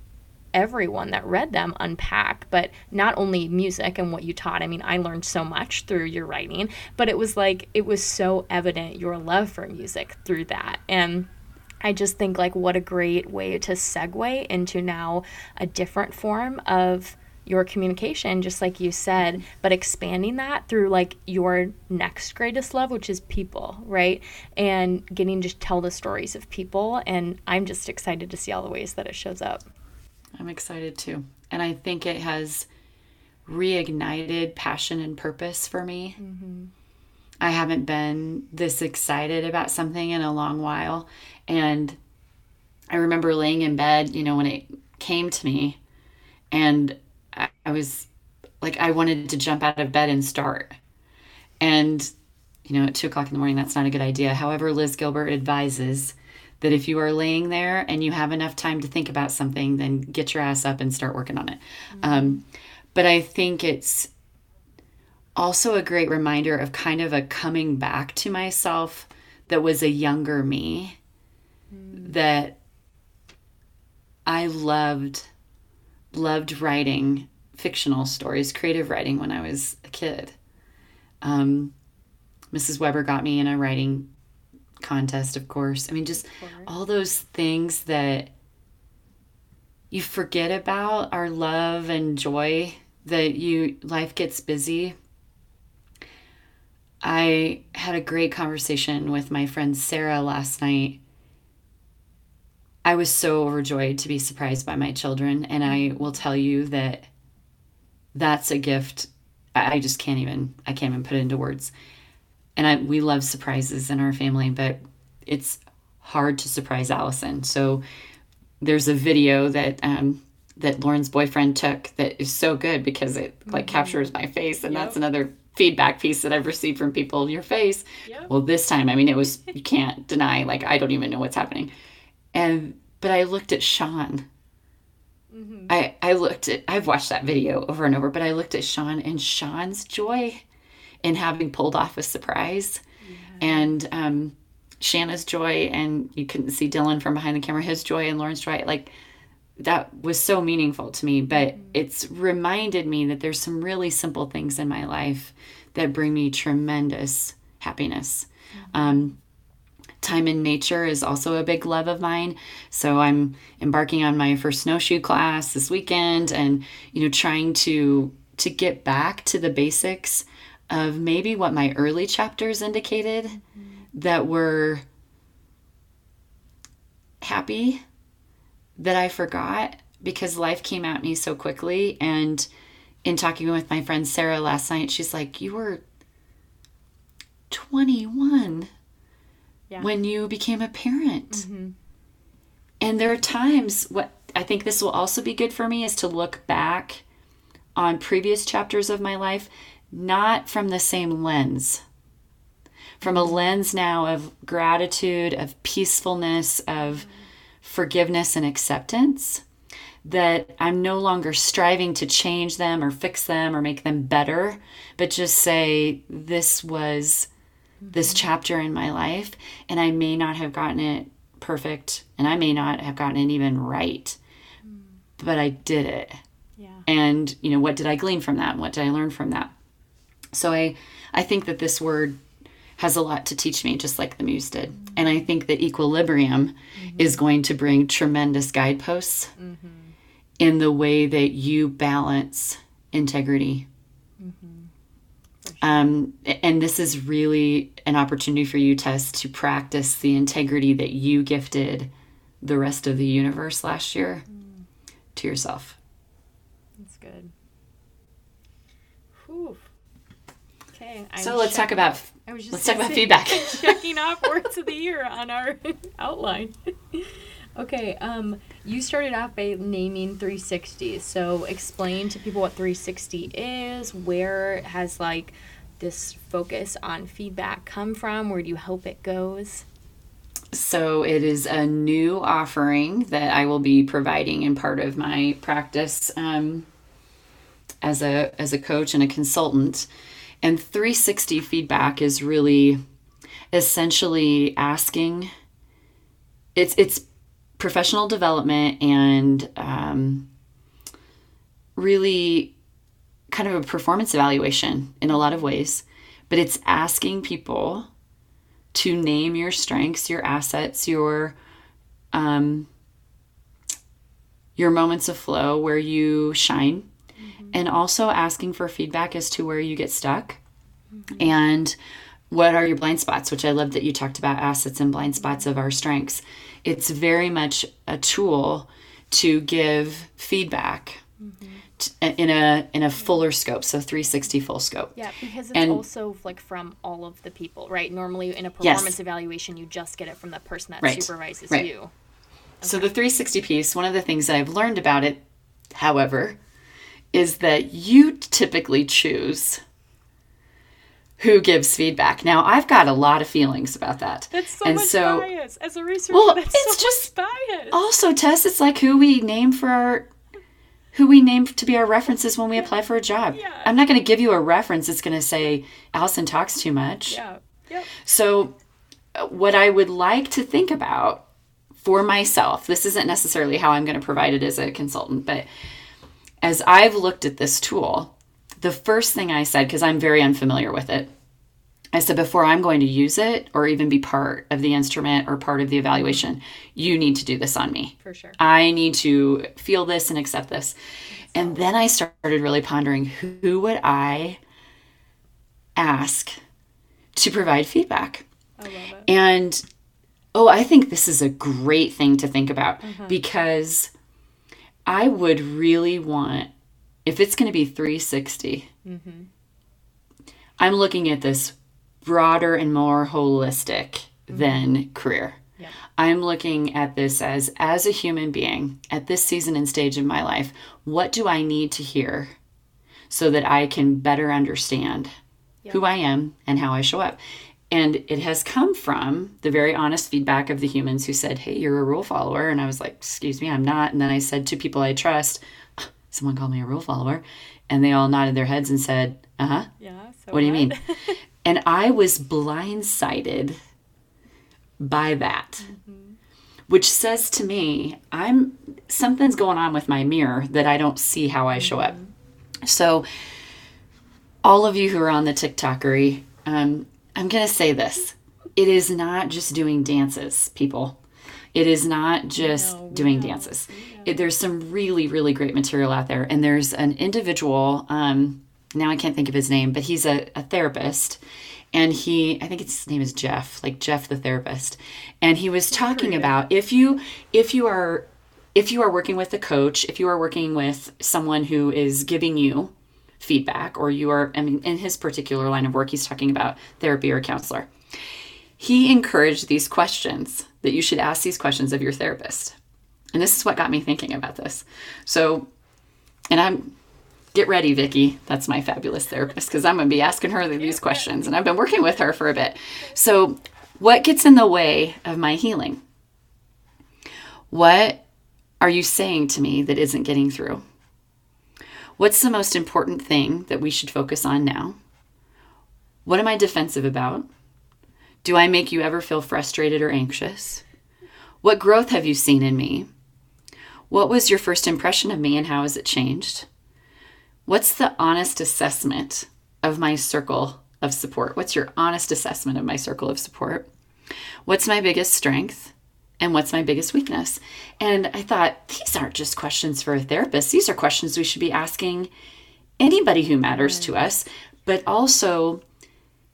everyone that read them unpack but not only music and what you taught. I mean i learned so much through your writing but it was like it was so evident your love for music through that. And I just think like what a great way to segue into now a different form of your communication just like you said mm-hmm. but expanding that through like your next greatest love which is people right? And getting to tell the stories of people. And i'm just excited to see all the ways that it shows up I'm excited too. And I think it has reignited passion and purpose for me. Mm-hmm. I haven't been this excited about something in a long while. And I remember laying in bed, you know, when it came to me, and I, I was like, I wanted to jump out of bed and start. And, you know, at two o'clock in the morning, that's not a good idea. However, Liz Gilbert advises that if you are laying there and you have enough time to think about something, then get your ass up and start working on it. Um, but I think it's also a great reminder of kind of a coming back to myself that was a younger me that I loved loved writing fictional stories, creative writing when I was a kid. Um, Mrs. Weber got me in a writing contest, of course. I mean, just all those things that you forget about our love and joy that you life gets busy. I had a great conversation with my friend Sarah last night. I was so overjoyed to be surprised by my children, and I will tell you that that's a gift. I I just can't even I can't even put it into words. And I we love surprises in our family, but it's hard to surprise Allison. So there's a video that um, that Lauren's boyfriend took that is so good because it like captures my face, and that's another feedback piece that I've received from people. Your face. Yep. Well, this time, I mean, it was you can't deny. Like I don't even know what's happening, and but I looked at Sean. I I looked at I've watched that video over and over, but I looked at Sean and Sean's joy in having pulled off a surprise, and um, Shanna's joy, and you couldn't see Dylan from behind the camera, his joy and Lauren's joy, like that was so meaningful to me. But it's reminded me that there's some really simple things in my life that bring me tremendous happiness. Um, time in nature is also a big love of mine. So I'm embarking on my first snowshoe class this weekend and you know trying to to get back to the basics of maybe what my early chapters indicated that were happy that I forgot because life came at me so quickly and in talking with my friend Sarah last night she's like you were 21 Yeah. when you became a parent. Mm-hmm. And there are times what I think this will also be good for me is to look back on previous chapters of my life not from the same lens. From a lens now of gratitude, of peacefulness, of forgiveness and acceptance that I'm no longer striving to change them or fix them or make them better, but just say, this was this mm-hmm. chapter in my life, and I may not have gotten it perfect, and I may not have gotten it even right, mm. but I did it. Yeah. And, you know, what did I glean from that? What did I learn from that? So I, I think that this word has a lot to teach me, just like the muse did. And I think that equilibrium mm-hmm. is going to bring tremendous guideposts mm-hmm. in the way that you balance integrity. Mm-hmm. Um, and this is really an opportunity for you, Tess, to practice the integrity that you gifted the rest of the universe last year mm. to yourself. That's good. Whew. I'm So let's talk about I was just let's talk about feedback. checking off words of the year on our outline. okay, um, you started off by naming 360. So explain to people what 360 is. Where has like this focus on feedback come from? Where do you hope it goes? So it is a new offering that I will be providing in part of my practice um, as a as a coach and a consultant. And 360 feedback is really essentially asking. It's it's professional development and um, really kind of a performance evaluation in a lot of ways, but it's asking people to name your strengths, your assets, your um, your moments of flow where you shine, Mm-hmm. and also asking for feedback as to where you get stuck, mm-hmm. and what are your blind spots. Which I love that you talked about assets and blind spots of our strengths. It's very much a tool to give feedback mm-hmm. t- in a in a fuller scope, so 360 full scope. Yeah, because it's And- also like from all of the people, right? Normally in a performance evaluation, you just get it from the person that Right, supervises right. you. So the 360 piece, one of the things that I've learned about it, however, is that you typically choose who gives feedback. Now, I've got a lot of feelings about that. That's so and much so bias. As a researcher, Well, it's so just- bias. also, Tess, it's like who we name for our who we name to be our references when we apply for a job. Yeah. I'm not going to give you a reference that's going to say Allison talks too much. yeah. Yep. So, what I would like to think about for myself, this isn't necessarily how I'm going to provide it as a consultant, but as I've looked at this tool, the first thing I said, because I'm very unfamiliar with it, I said, before I'm going to use it or even be part of the instrument or part of the evaluation, you need to do this on me. For sure. I need to feel this and accept this. And then I started really pondering who would I ask to provide feedback? I love it. And oh, I think this is a great thing to think about Mm-hmm. because I would really want, if it's going to be 360, Mm-hmm. I'm looking at this broader and more holistic Mm-hmm. than career. Yeah. I'm looking at this as as a human being at this season and stage of my life, what do I need to hear so that I can better understand who I am and how I show up? And it has come from the very honest feedback of the humans who said, Hey, you're a rule follower. And I was like, Excuse me, I'm not. And then I said to people I trust, Someone called me a rule follower. And they all nodded their heads and said, Uh huh. Yeah. So What do you mean? and I was blindsided by that, which says to me, I'm something's going on with my mirror that I don't see how I show up. So, all of you who are on the TikTokery, um, I'm going to say this: it is not just doing dances, people. It is not just we doing dances. It, there's some really, really great material out there, and there's an individual. Um, now I can't think of his name, but he's a, a therapist, and he I think his name is Jeff, like Jeff the therapist, and he was talking about if you if you are if you are working with a coach, if you are working with someone who is giving you feedback, or you are, I mean, in his particular line of work, he's talking about therapy or counselor. He encouraged these questions that you should ask these questions of your therapist. And this is what got me thinking about this. So, and I'm, get ready, Vicki. That's my fabulous therapist because I'm going to be asking her these questions. And I've been working with her for a bit. So, what gets in the way of my healing? What are you saying to me that isn't getting through? What's the most important thing that we should focus on now? What am I defensive about? Do I make you ever feel frustrated or anxious? What growth have you seen in me? What was your first impression of me and how has it changed? What's the honest assessment of my circle of support? What's your honest assessment of my circle of support? What's my biggest strength? And what's my biggest weakness? And I thought, these aren't just questions for a therapist. These are questions we should be asking anybody who matters to us, but also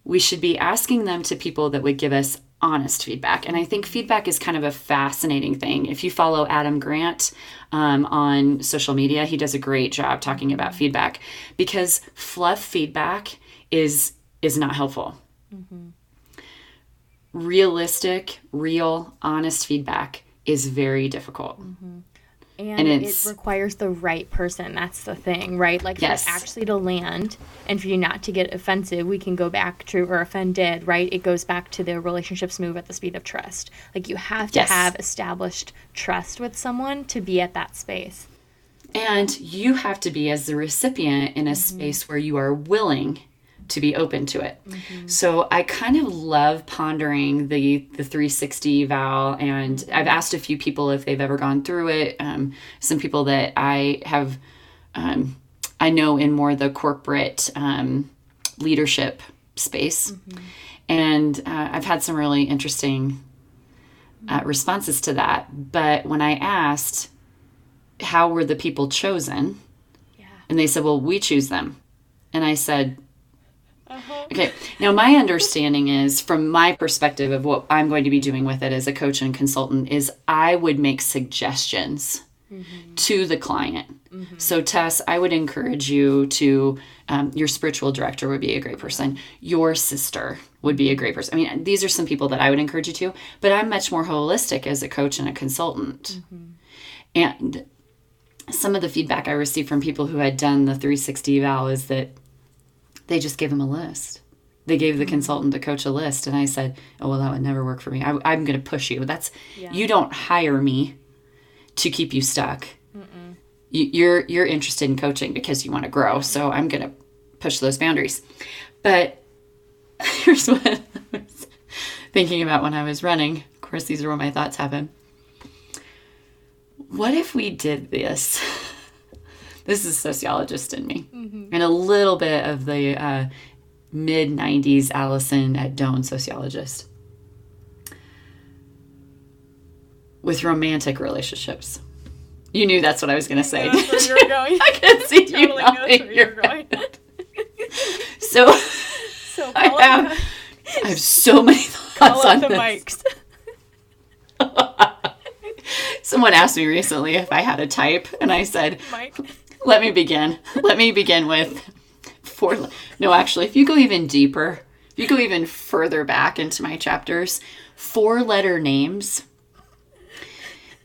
we should be asking them to people that would give us honest feedback. And I think feedback is kind of a fascinating thing. If you follow Adam Grant um, on social media, he does a great job talking about feedback because fluff feedback is is not helpful. Mm-hmm. Realistic, real, honest feedback is very difficult. Mm-hmm and, and it requires the right person that's the thing right like yes. for actually to land and for you not to get offensive we can go back to or offended right it goes back to the relationships move at the speed of trust like you have to yes. have established trust with someone to be at that space and you have to be as the recipient in a mm-hmm. space where you are willing to be open to it. Mm-hmm. So I kind of love pondering the the 360 eval, and I've asked a few people if they've ever gone through it. Um, some people that I have, um, I know in more the corporate um, leadership space, mm-hmm. and uh, I've had some really interesting uh, responses to that. But when I asked how were the people chosen, yeah. and they said, "Well, we choose them," and I said. Okay. Now, my understanding is, from my perspective of what I'm going to be doing with it as a coach and consultant, is I would make suggestions mm-hmm. to the client. Mm-hmm. So, Tess, I would encourage you to, um, your spiritual director would be a great person. Your sister would be a great person. I mean, these are some people that I would encourage you to, but I'm much more holistic as a coach and a consultant. Mm-hmm. And some of the feedback I received from people who had done the 360 eval is that they just gave him a list. They gave the mm-hmm. consultant, the coach, a list, and I said, "Oh well, that would never work for me. I, am going to push you. That's yeah. you don't hire me to keep you stuck. You, you're you're interested in coaching because you want to grow. So I'm going to push those boundaries. But here's what I was thinking about when I was running. Of course, these are where my thoughts happen. What if we did this? this is sociologist in me, mm-hmm. and a little bit of the uh, mid 90s Allison at Doane sociologist. With romantic relationships. You knew that's what I was going to say. You're going. I can see totally you nodding your going. so, so I have, I have so many thoughts on the this. mics. Someone asked me recently if I had a type, and I said, Mike. Let me begin. Let me begin with four. No, actually, if you go even deeper, if you go even further back into my chapters, four letter names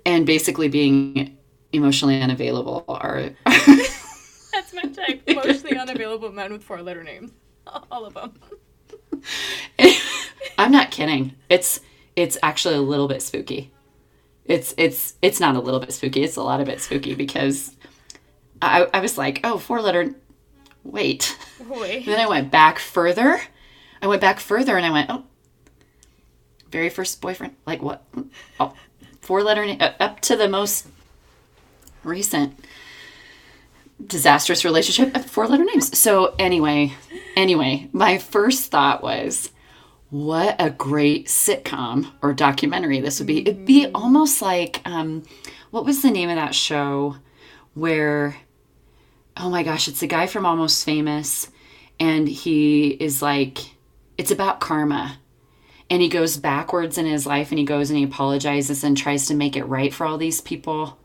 and basically being emotionally unavailable are. That's my type. Emotionally unavailable men with four letter names. All of them. I'm not kidding. It's it's actually a little bit spooky. It's it's it's not a little bit spooky. It's a lot of bit spooky because I, I was like, oh, four letter. Wait. Wait. then I went back further. I went back further and I went, oh, very first boyfriend. Like what? Oh, four letter name, uh, up to the most recent disastrous relationship, uh, four letter names. So anyway, anyway, my first thought was, what a great sitcom or documentary this would be. It'd be mm-hmm. almost like, um, what was the name of that show where oh my gosh, it's a guy from Almost Famous, and he is like, it's about karma. And he goes backwards in his life and he goes and he apologizes and tries to make it right for all these people.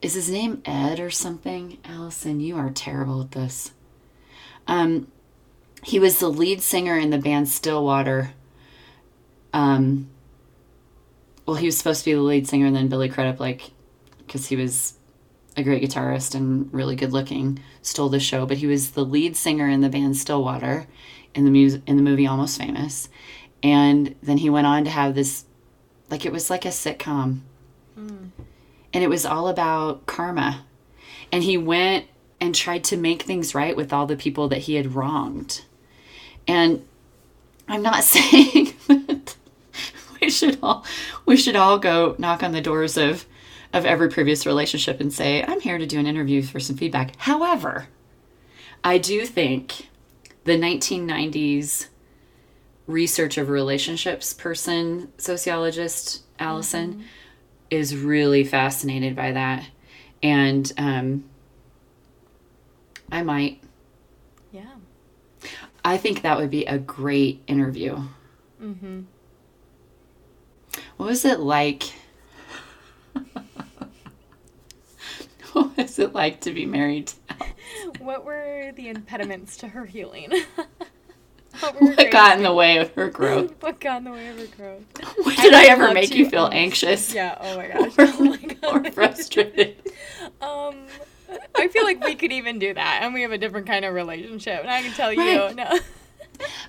Is his name Ed or something? Allison, you are terrible at this. Um, he was the lead singer in the band Stillwater. Um, well, he was supposed to be the lead singer, and then Billy Crudup, like, because he was a great guitarist and really good looking, stole the show. But he was the lead singer in the band Stillwater in the music in the movie Almost Famous, and then he went on to have this, like it was like a sitcom, hmm. And it was all about karma. And he went and tried to make things right with all the people that he had wronged. And I'm not saying that we should all we should all go knock on the doors of of every previous relationship and say, I'm here to do an interview for some feedback. However, I do think the 1990s research of relationships person, sociologist Allison, is really fascinated by that. And um, I might. Yeah. I think that would be a great interview. Mm-hmm. What was it like? what was it like to be married to Al? What were the impediments to her healing? what, What got in the way of her growth? What got in the way of her growth? What did I, would ever make you feel anxious Yeah. Oh my gosh. or, Oh my God. or frustrated? Um, I feel like we could even do that, and we have a different kind of relationship. And I can tell you, Right. no.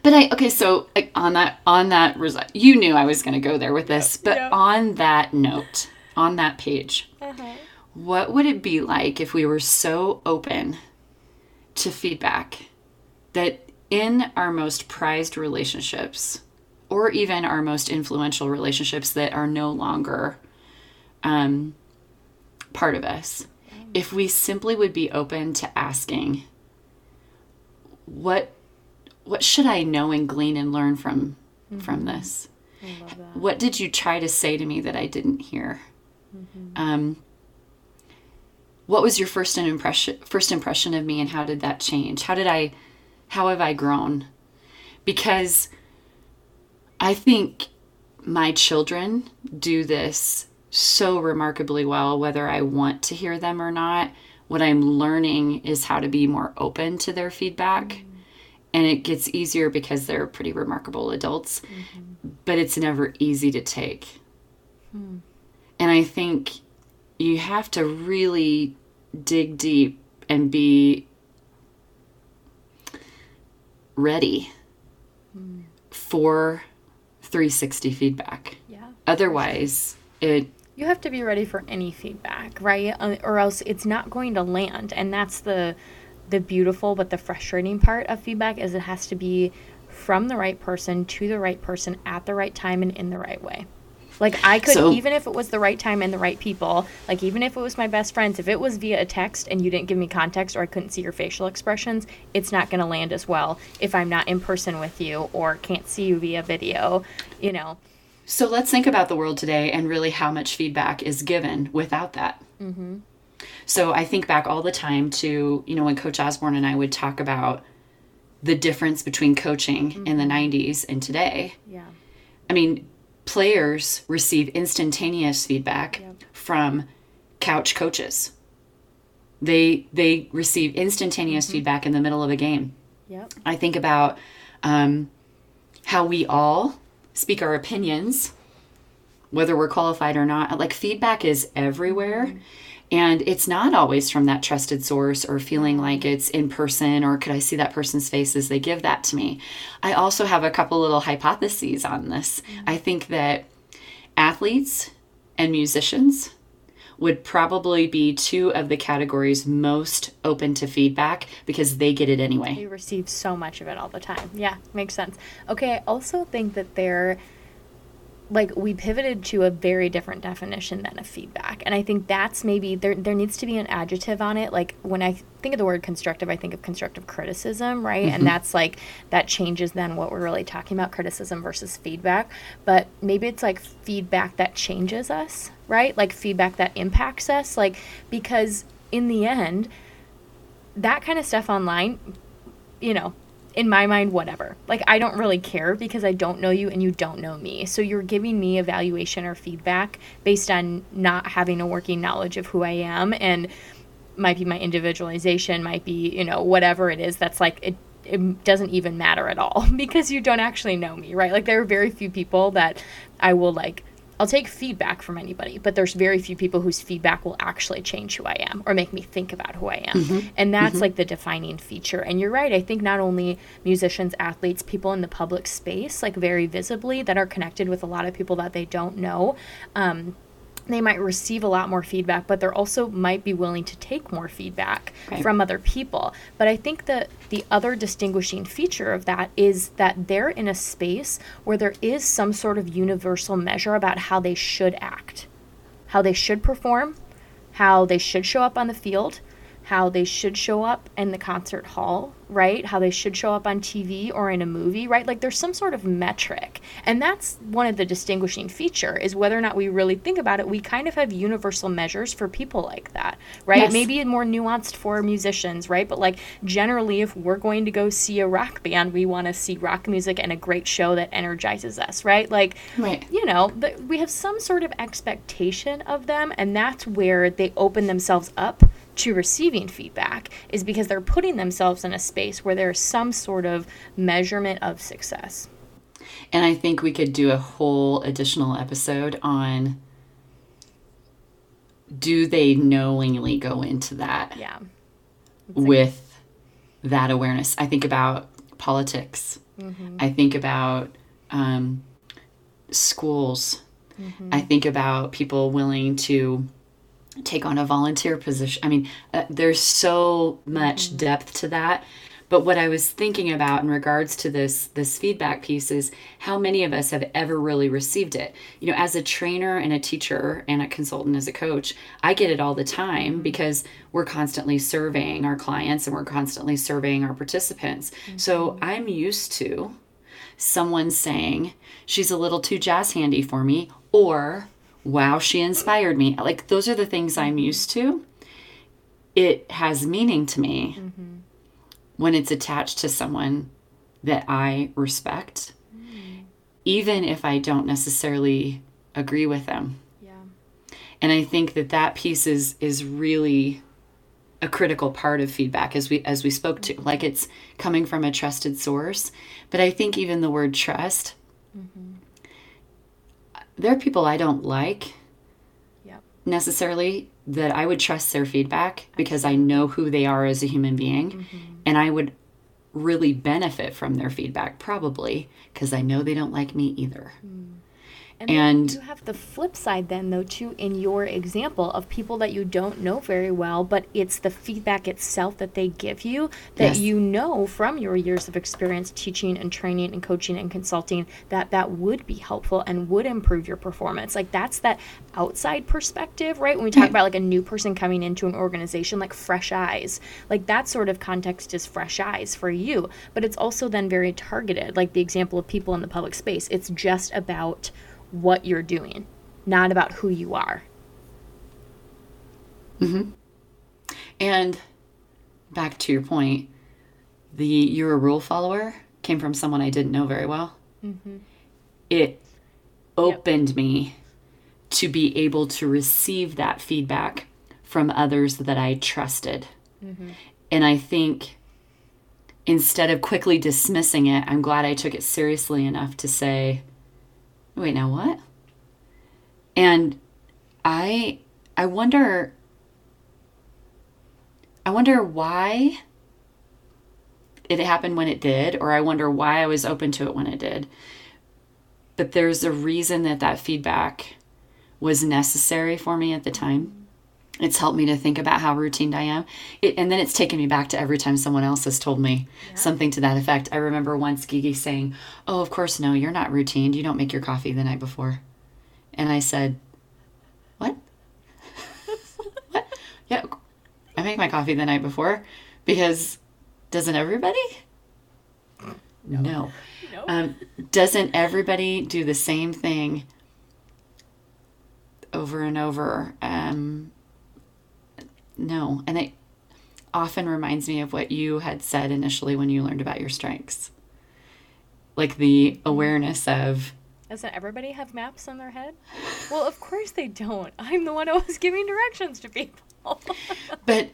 But I okay, so like, on that on that result, you knew I was going to go there with this. But Yeah. on that note, on that page, Uh-huh. What would it be like if we were so open to feedback that in our most prized relationships, or even our most influential relationships that are no longer um, part of us, if we simply would be open to asking, what what should I know and glean and learn from from this? I love that. What did you try to say to me that I didn't hear? Um, what was your first impression first impression of me and how did that change? How did I how have I grown? Because I think my children do this so remarkably well whether I want to hear them or not. What I'm learning is how to be more open to their feedback. Mm-hmm. And it gets easier because they're pretty remarkable adults, mm-hmm. but it's never easy to take. Hmm. And I think you have to really dig deep and be ready for 360 feedback. Yeah. Otherwise, it You have to be ready for any feedback, right? Uh, Or else it's not going to land. And that's the the beautiful but the frustrating part of feedback is it has to be from the right person to the right person at the right time and in the right way. Like I could So- even if it was the right time and the right people, like even if it was my best friends, if it was via a text and you didn't give me context or I couldn't see your facial expressions, it's not going to land as well if I'm not in person with you or can't see you via video, you know. So let's think about the world today and really how much feedback is given without that. Mm-hmm. So I think back all the time to, you know, when Coach Osborne and I would talk about the difference between coaching in the 90s and today. Yeah. I mean, players receive instantaneous feedback Yep. from couch coaches. They they receive instantaneous feedback in the middle of a game. Yep. I think about um, how we all speak our opinions, whether we're qualified or not. Like feedback is everywhere. And it's not always from that trusted source or feeling like it's in person or could I see that person's face as they give that to me. I also have a couple little hypotheses on this. Mm-hmm. I think that athletes and musicians would probably be two of the categories most open to feedback because they get it anyway. We receive so much of it all the time. Yeah, makes sense. Okay, I also think that they're like we pivoted to a very different definition than a feedback. And I think that's maybe there there needs to be an adjective on it. Like when I think of the word constructive, I think of constructive criticism, right? And mm-hmm. that's like that changes then what we're really talking about criticism versus feedback. But maybe it's like feedback that changes us, right? Like feedback that impacts us like because in the end that kind of stuff online, you know, in my mind, whatever. Like, I don't really care because I don't know you and you don't know me. So you're giving me evaluation or feedback based on not having a working knowledge of who I am and might be my individualization, might be, you know, whatever it is that's like, it, it doesn't even matter at all because you don't actually know me, right? Like, there are very few people that I will like I'll take feedback from anybody, but there's very few people whose feedback will actually change who I am or make me think about who I am. And that's like the defining feature. And you're right. I think not only musicians, athletes, people in the public space, like very visibly, that are connected with a lot of people that they don't know. Um, they might receive a lot more feedback, but they're also might be willing to take more feedback Right. from other people. But I think that the other distinguishing feature of that is that they're in a space where there is some sort of universal measure about how they should act, how they should perform, how they should show up on the field, how they should show up in the concert hall, right? How they should show up on TV or in a movie, right? Like there's some sort of metric. And that's one of the distinguishing feature is whether or not we really think about it, we kind of have universal measures for people like that, right? Yes. Maybe more nuanced for musicians, right? But like generally if we're going to go see a rock band, we want to see rock music and a great show that energizes us, right? Like Right. you know, we have some sort of expectation of them, and that's where they open themselves up to receiving feedback, is because they're putting themselves in a space where there's some sort of measurement of success. And I think we could do a whole additional episode on do they knowingly go into that Yeah. with that awareness? I think about politics. I think about um, schools. I think about people willing to take on a volunteer position. I mean, uh, there's so much depth to that. But what I was thinking about in regards to this this feedback piece is how many of us have ever really received it. You know, as a trainer and a teacher and a consultant as a coach, I get it all the time because we're constantly surveying our clients and we're constantly surveying our participants. Mm-hmm. So I'm used to someone saying she's a little too jazz handy for me or wow she inspired me. Like those are the things i'm used to. It has meaning to me mm-hmm. When it's attached to someone that i respect mm. even if i don't necessarily agree with them. Yeah. and i think that that piece is is really a critical part of feedback as we as we spoke to like it's coming from a trusted source. But i think even the word trust mm-hmm. there are people i don't like Yep. necessarily that i would trust their feedback because i know who they are as a human being mm-hmm. And i would really benefit from their feedback probably because i know they don't like me either mm. And, And- you have the flip side, then, though, too, in your example of people that you don't know very well, but it's the feedback itself that they give you that Yes. you know from your years of experience teaching and training and coaching and consulting that that would be helpful and would improve your performance. Like, that's that outside perspective, right? When we talk about like a new person coming into an organization, like fresh eyes, like that sort of context is fresh eyes for you, but it's also then very targeted, like the example of people in the public space. It's just about what you're doing, not about who you are. Mm-hmm. And back to your point, the you're a rule follower came from someone I didn't know very well. Mm-hmm. It opened me to be able to receive that feedback from others that I trusted. Mm-hmm. And I think instead of quickly dismissing it, I'm glad I took it seriously enough to say, wait, now what? And I I wonder I wonder why it happened when it did, or I wonder why I was open to it when it did. But there's a reason that that feedback was necessary for me at the time. It's helped me to think about how routined I am. It, and then it's taken me back to every time someone else has told me something to that effect. I remember once Gigi saying, Oh, of course, no, you're not routine. You don't make your coffee the night before. And I said, What? what? Yeah, I make my coffee the night before because doesn't everybody? No. No. Um, doesn't everybody do the same thing over and over? Um, no. And it often reminds me of what you had said initially when you learned about your strengths. Like the awareness of, Doesn't everybody have maps in their head? Well, of course they don't. I'm the one who was giving directions to people. but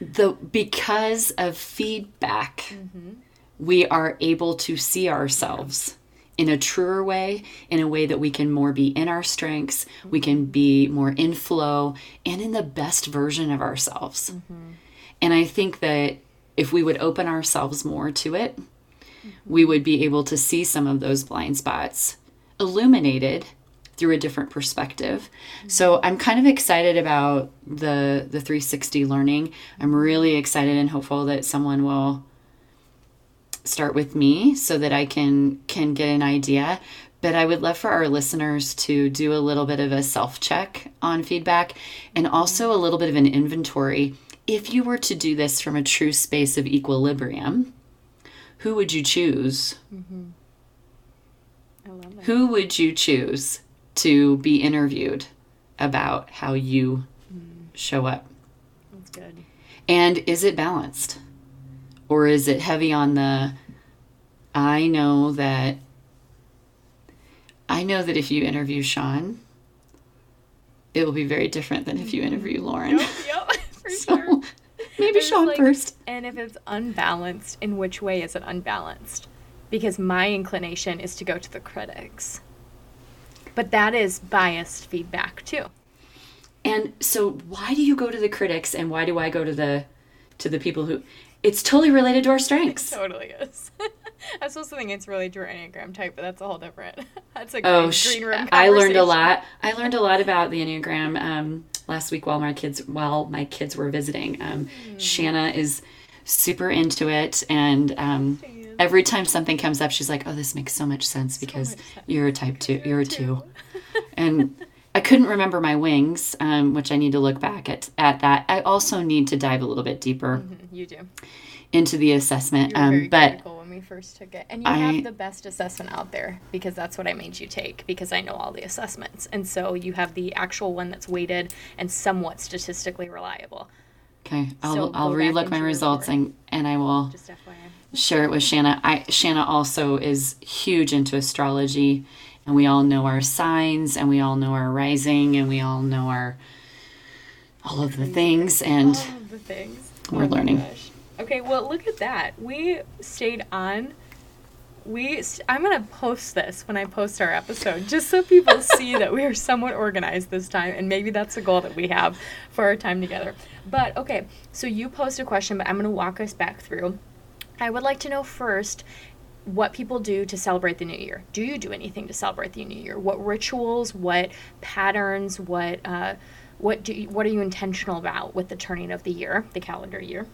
the because of feedback, mm-hmm. we are able to see ourselves in a truer way, in a way that we can more be in our strengths, we can be more in flow, and in the best version of ourselves. Mm-hmm. And I think that if we would open ourselves more to it, mm-hmm. we would be able to see some of those blind spots illuminated through a different perspective. Mm-hmm. So I'm kind of excited about the the 360 learning. I'm really excited and hopeful that someone will start with me so that I can can get an idea. But I would love for our listeners to do a little bit of a self check on feedback and also a little bit of an inventory. If you were to do this from a true space of equilibrium, who would you choose? Mm-hmm. I love it. Who would you choose to be interviewed about how you mm. show up? That's good. And is it balanced? Or is it heavy on the I know that I know that if you interview Sean, it will be very different than if you mm-hmm. interview Lauren. Yep, yep, for sure. so maybe There's Sean like- first. And if it's unbalanced, in which way is it unbalanced? Because my inclination is to go to the critics. But that is biased feedback too. And so why do you go to the critics and why do I go to the to the people who it's totally related to our strengths. Totally is. I was supposed to think it's really to your Enneagram type, but that's a whole different. That's a Oh, green, sh- green room I learned a lot. I learned a lot about the Enneagram um, last week while my kids while my kids were visiting. Um, Hmm. Shanna is super into it, and um, every time something comes up, she's like, "Oh, this makes so much sense because much sense. you're a type two. You're a. Two. and I couldn't remember my wings, um, which I need to look back at at that. I also need to dive a little bit deeper Mhm, You do. into the assessment. You were very Um, but when we first took it, and you I- have the best assessment out there because that's what I made you take because I know all the assessments, and so you have the actual one that's weighted and somewhat statistically reliable. okay, I'll So I'll relook my results and and I will share it with Shanna. I Shanna also is huge into astrology, and we all know our signs, and we all know our rising, and we all know our all of the things. And all of the things We're Oh learning. gosh. Okay, well look at that. We stayed on. We st- I'm gonna post this when I post our episode, just so people see that we are somewhat organized this time, and maybe that's a goal that we have for our time together. But okay, so you posed a question, but I'm gonna walk us back through. I would like to know first what people do to celebrate the new year. Do you do anything to celebrate the new year? What rituals? What patterns? What uh, what do you, what are you intentional about with the turning of the year, the calendar year?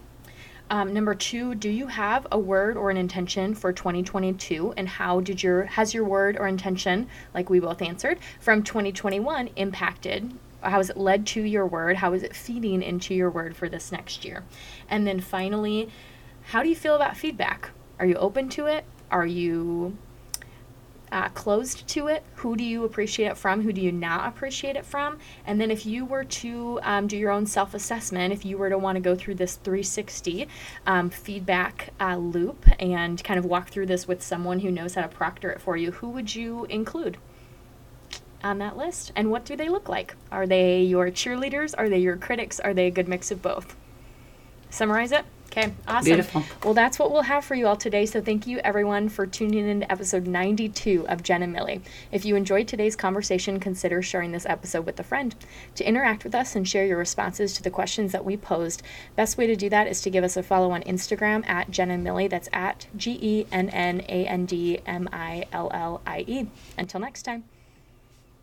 Um, number two, do you have a word or an intention for 2022, and how did your has your word or intention, like we both answered, from 2021 impacted? How has it led to your word? How is it feeding into your word for this next year? And then finally, how do you feel about feedback? Are you open to it? Are you uh, closed to it? Who do you appreciate it from? Who do you not appreciate it from? And then, if you were to um, do your own self assessment, if you were to want to go through this 360 um, feedback uh, loop and kind of walk through this with someone who knows how to proctor it for you, who would you include? On that list, and what do they look like? Are they your cheerleaders? Are they your critics? Are they a good mix of both? Summarize it. Okay, awesome. Beautiful. Well, that's what we'll have for you all today. So thank you everyone for tuning in to episode 92 of Gen and Millie. If you enjoyed today's conversation, consider sharing this episode with a friend. To interact with us and share your responses to the questions that we posed, best way to do that is to give us a follow on Instagram at Gen and Millie. That's at G E N N A N D M I L L I E. Until next time.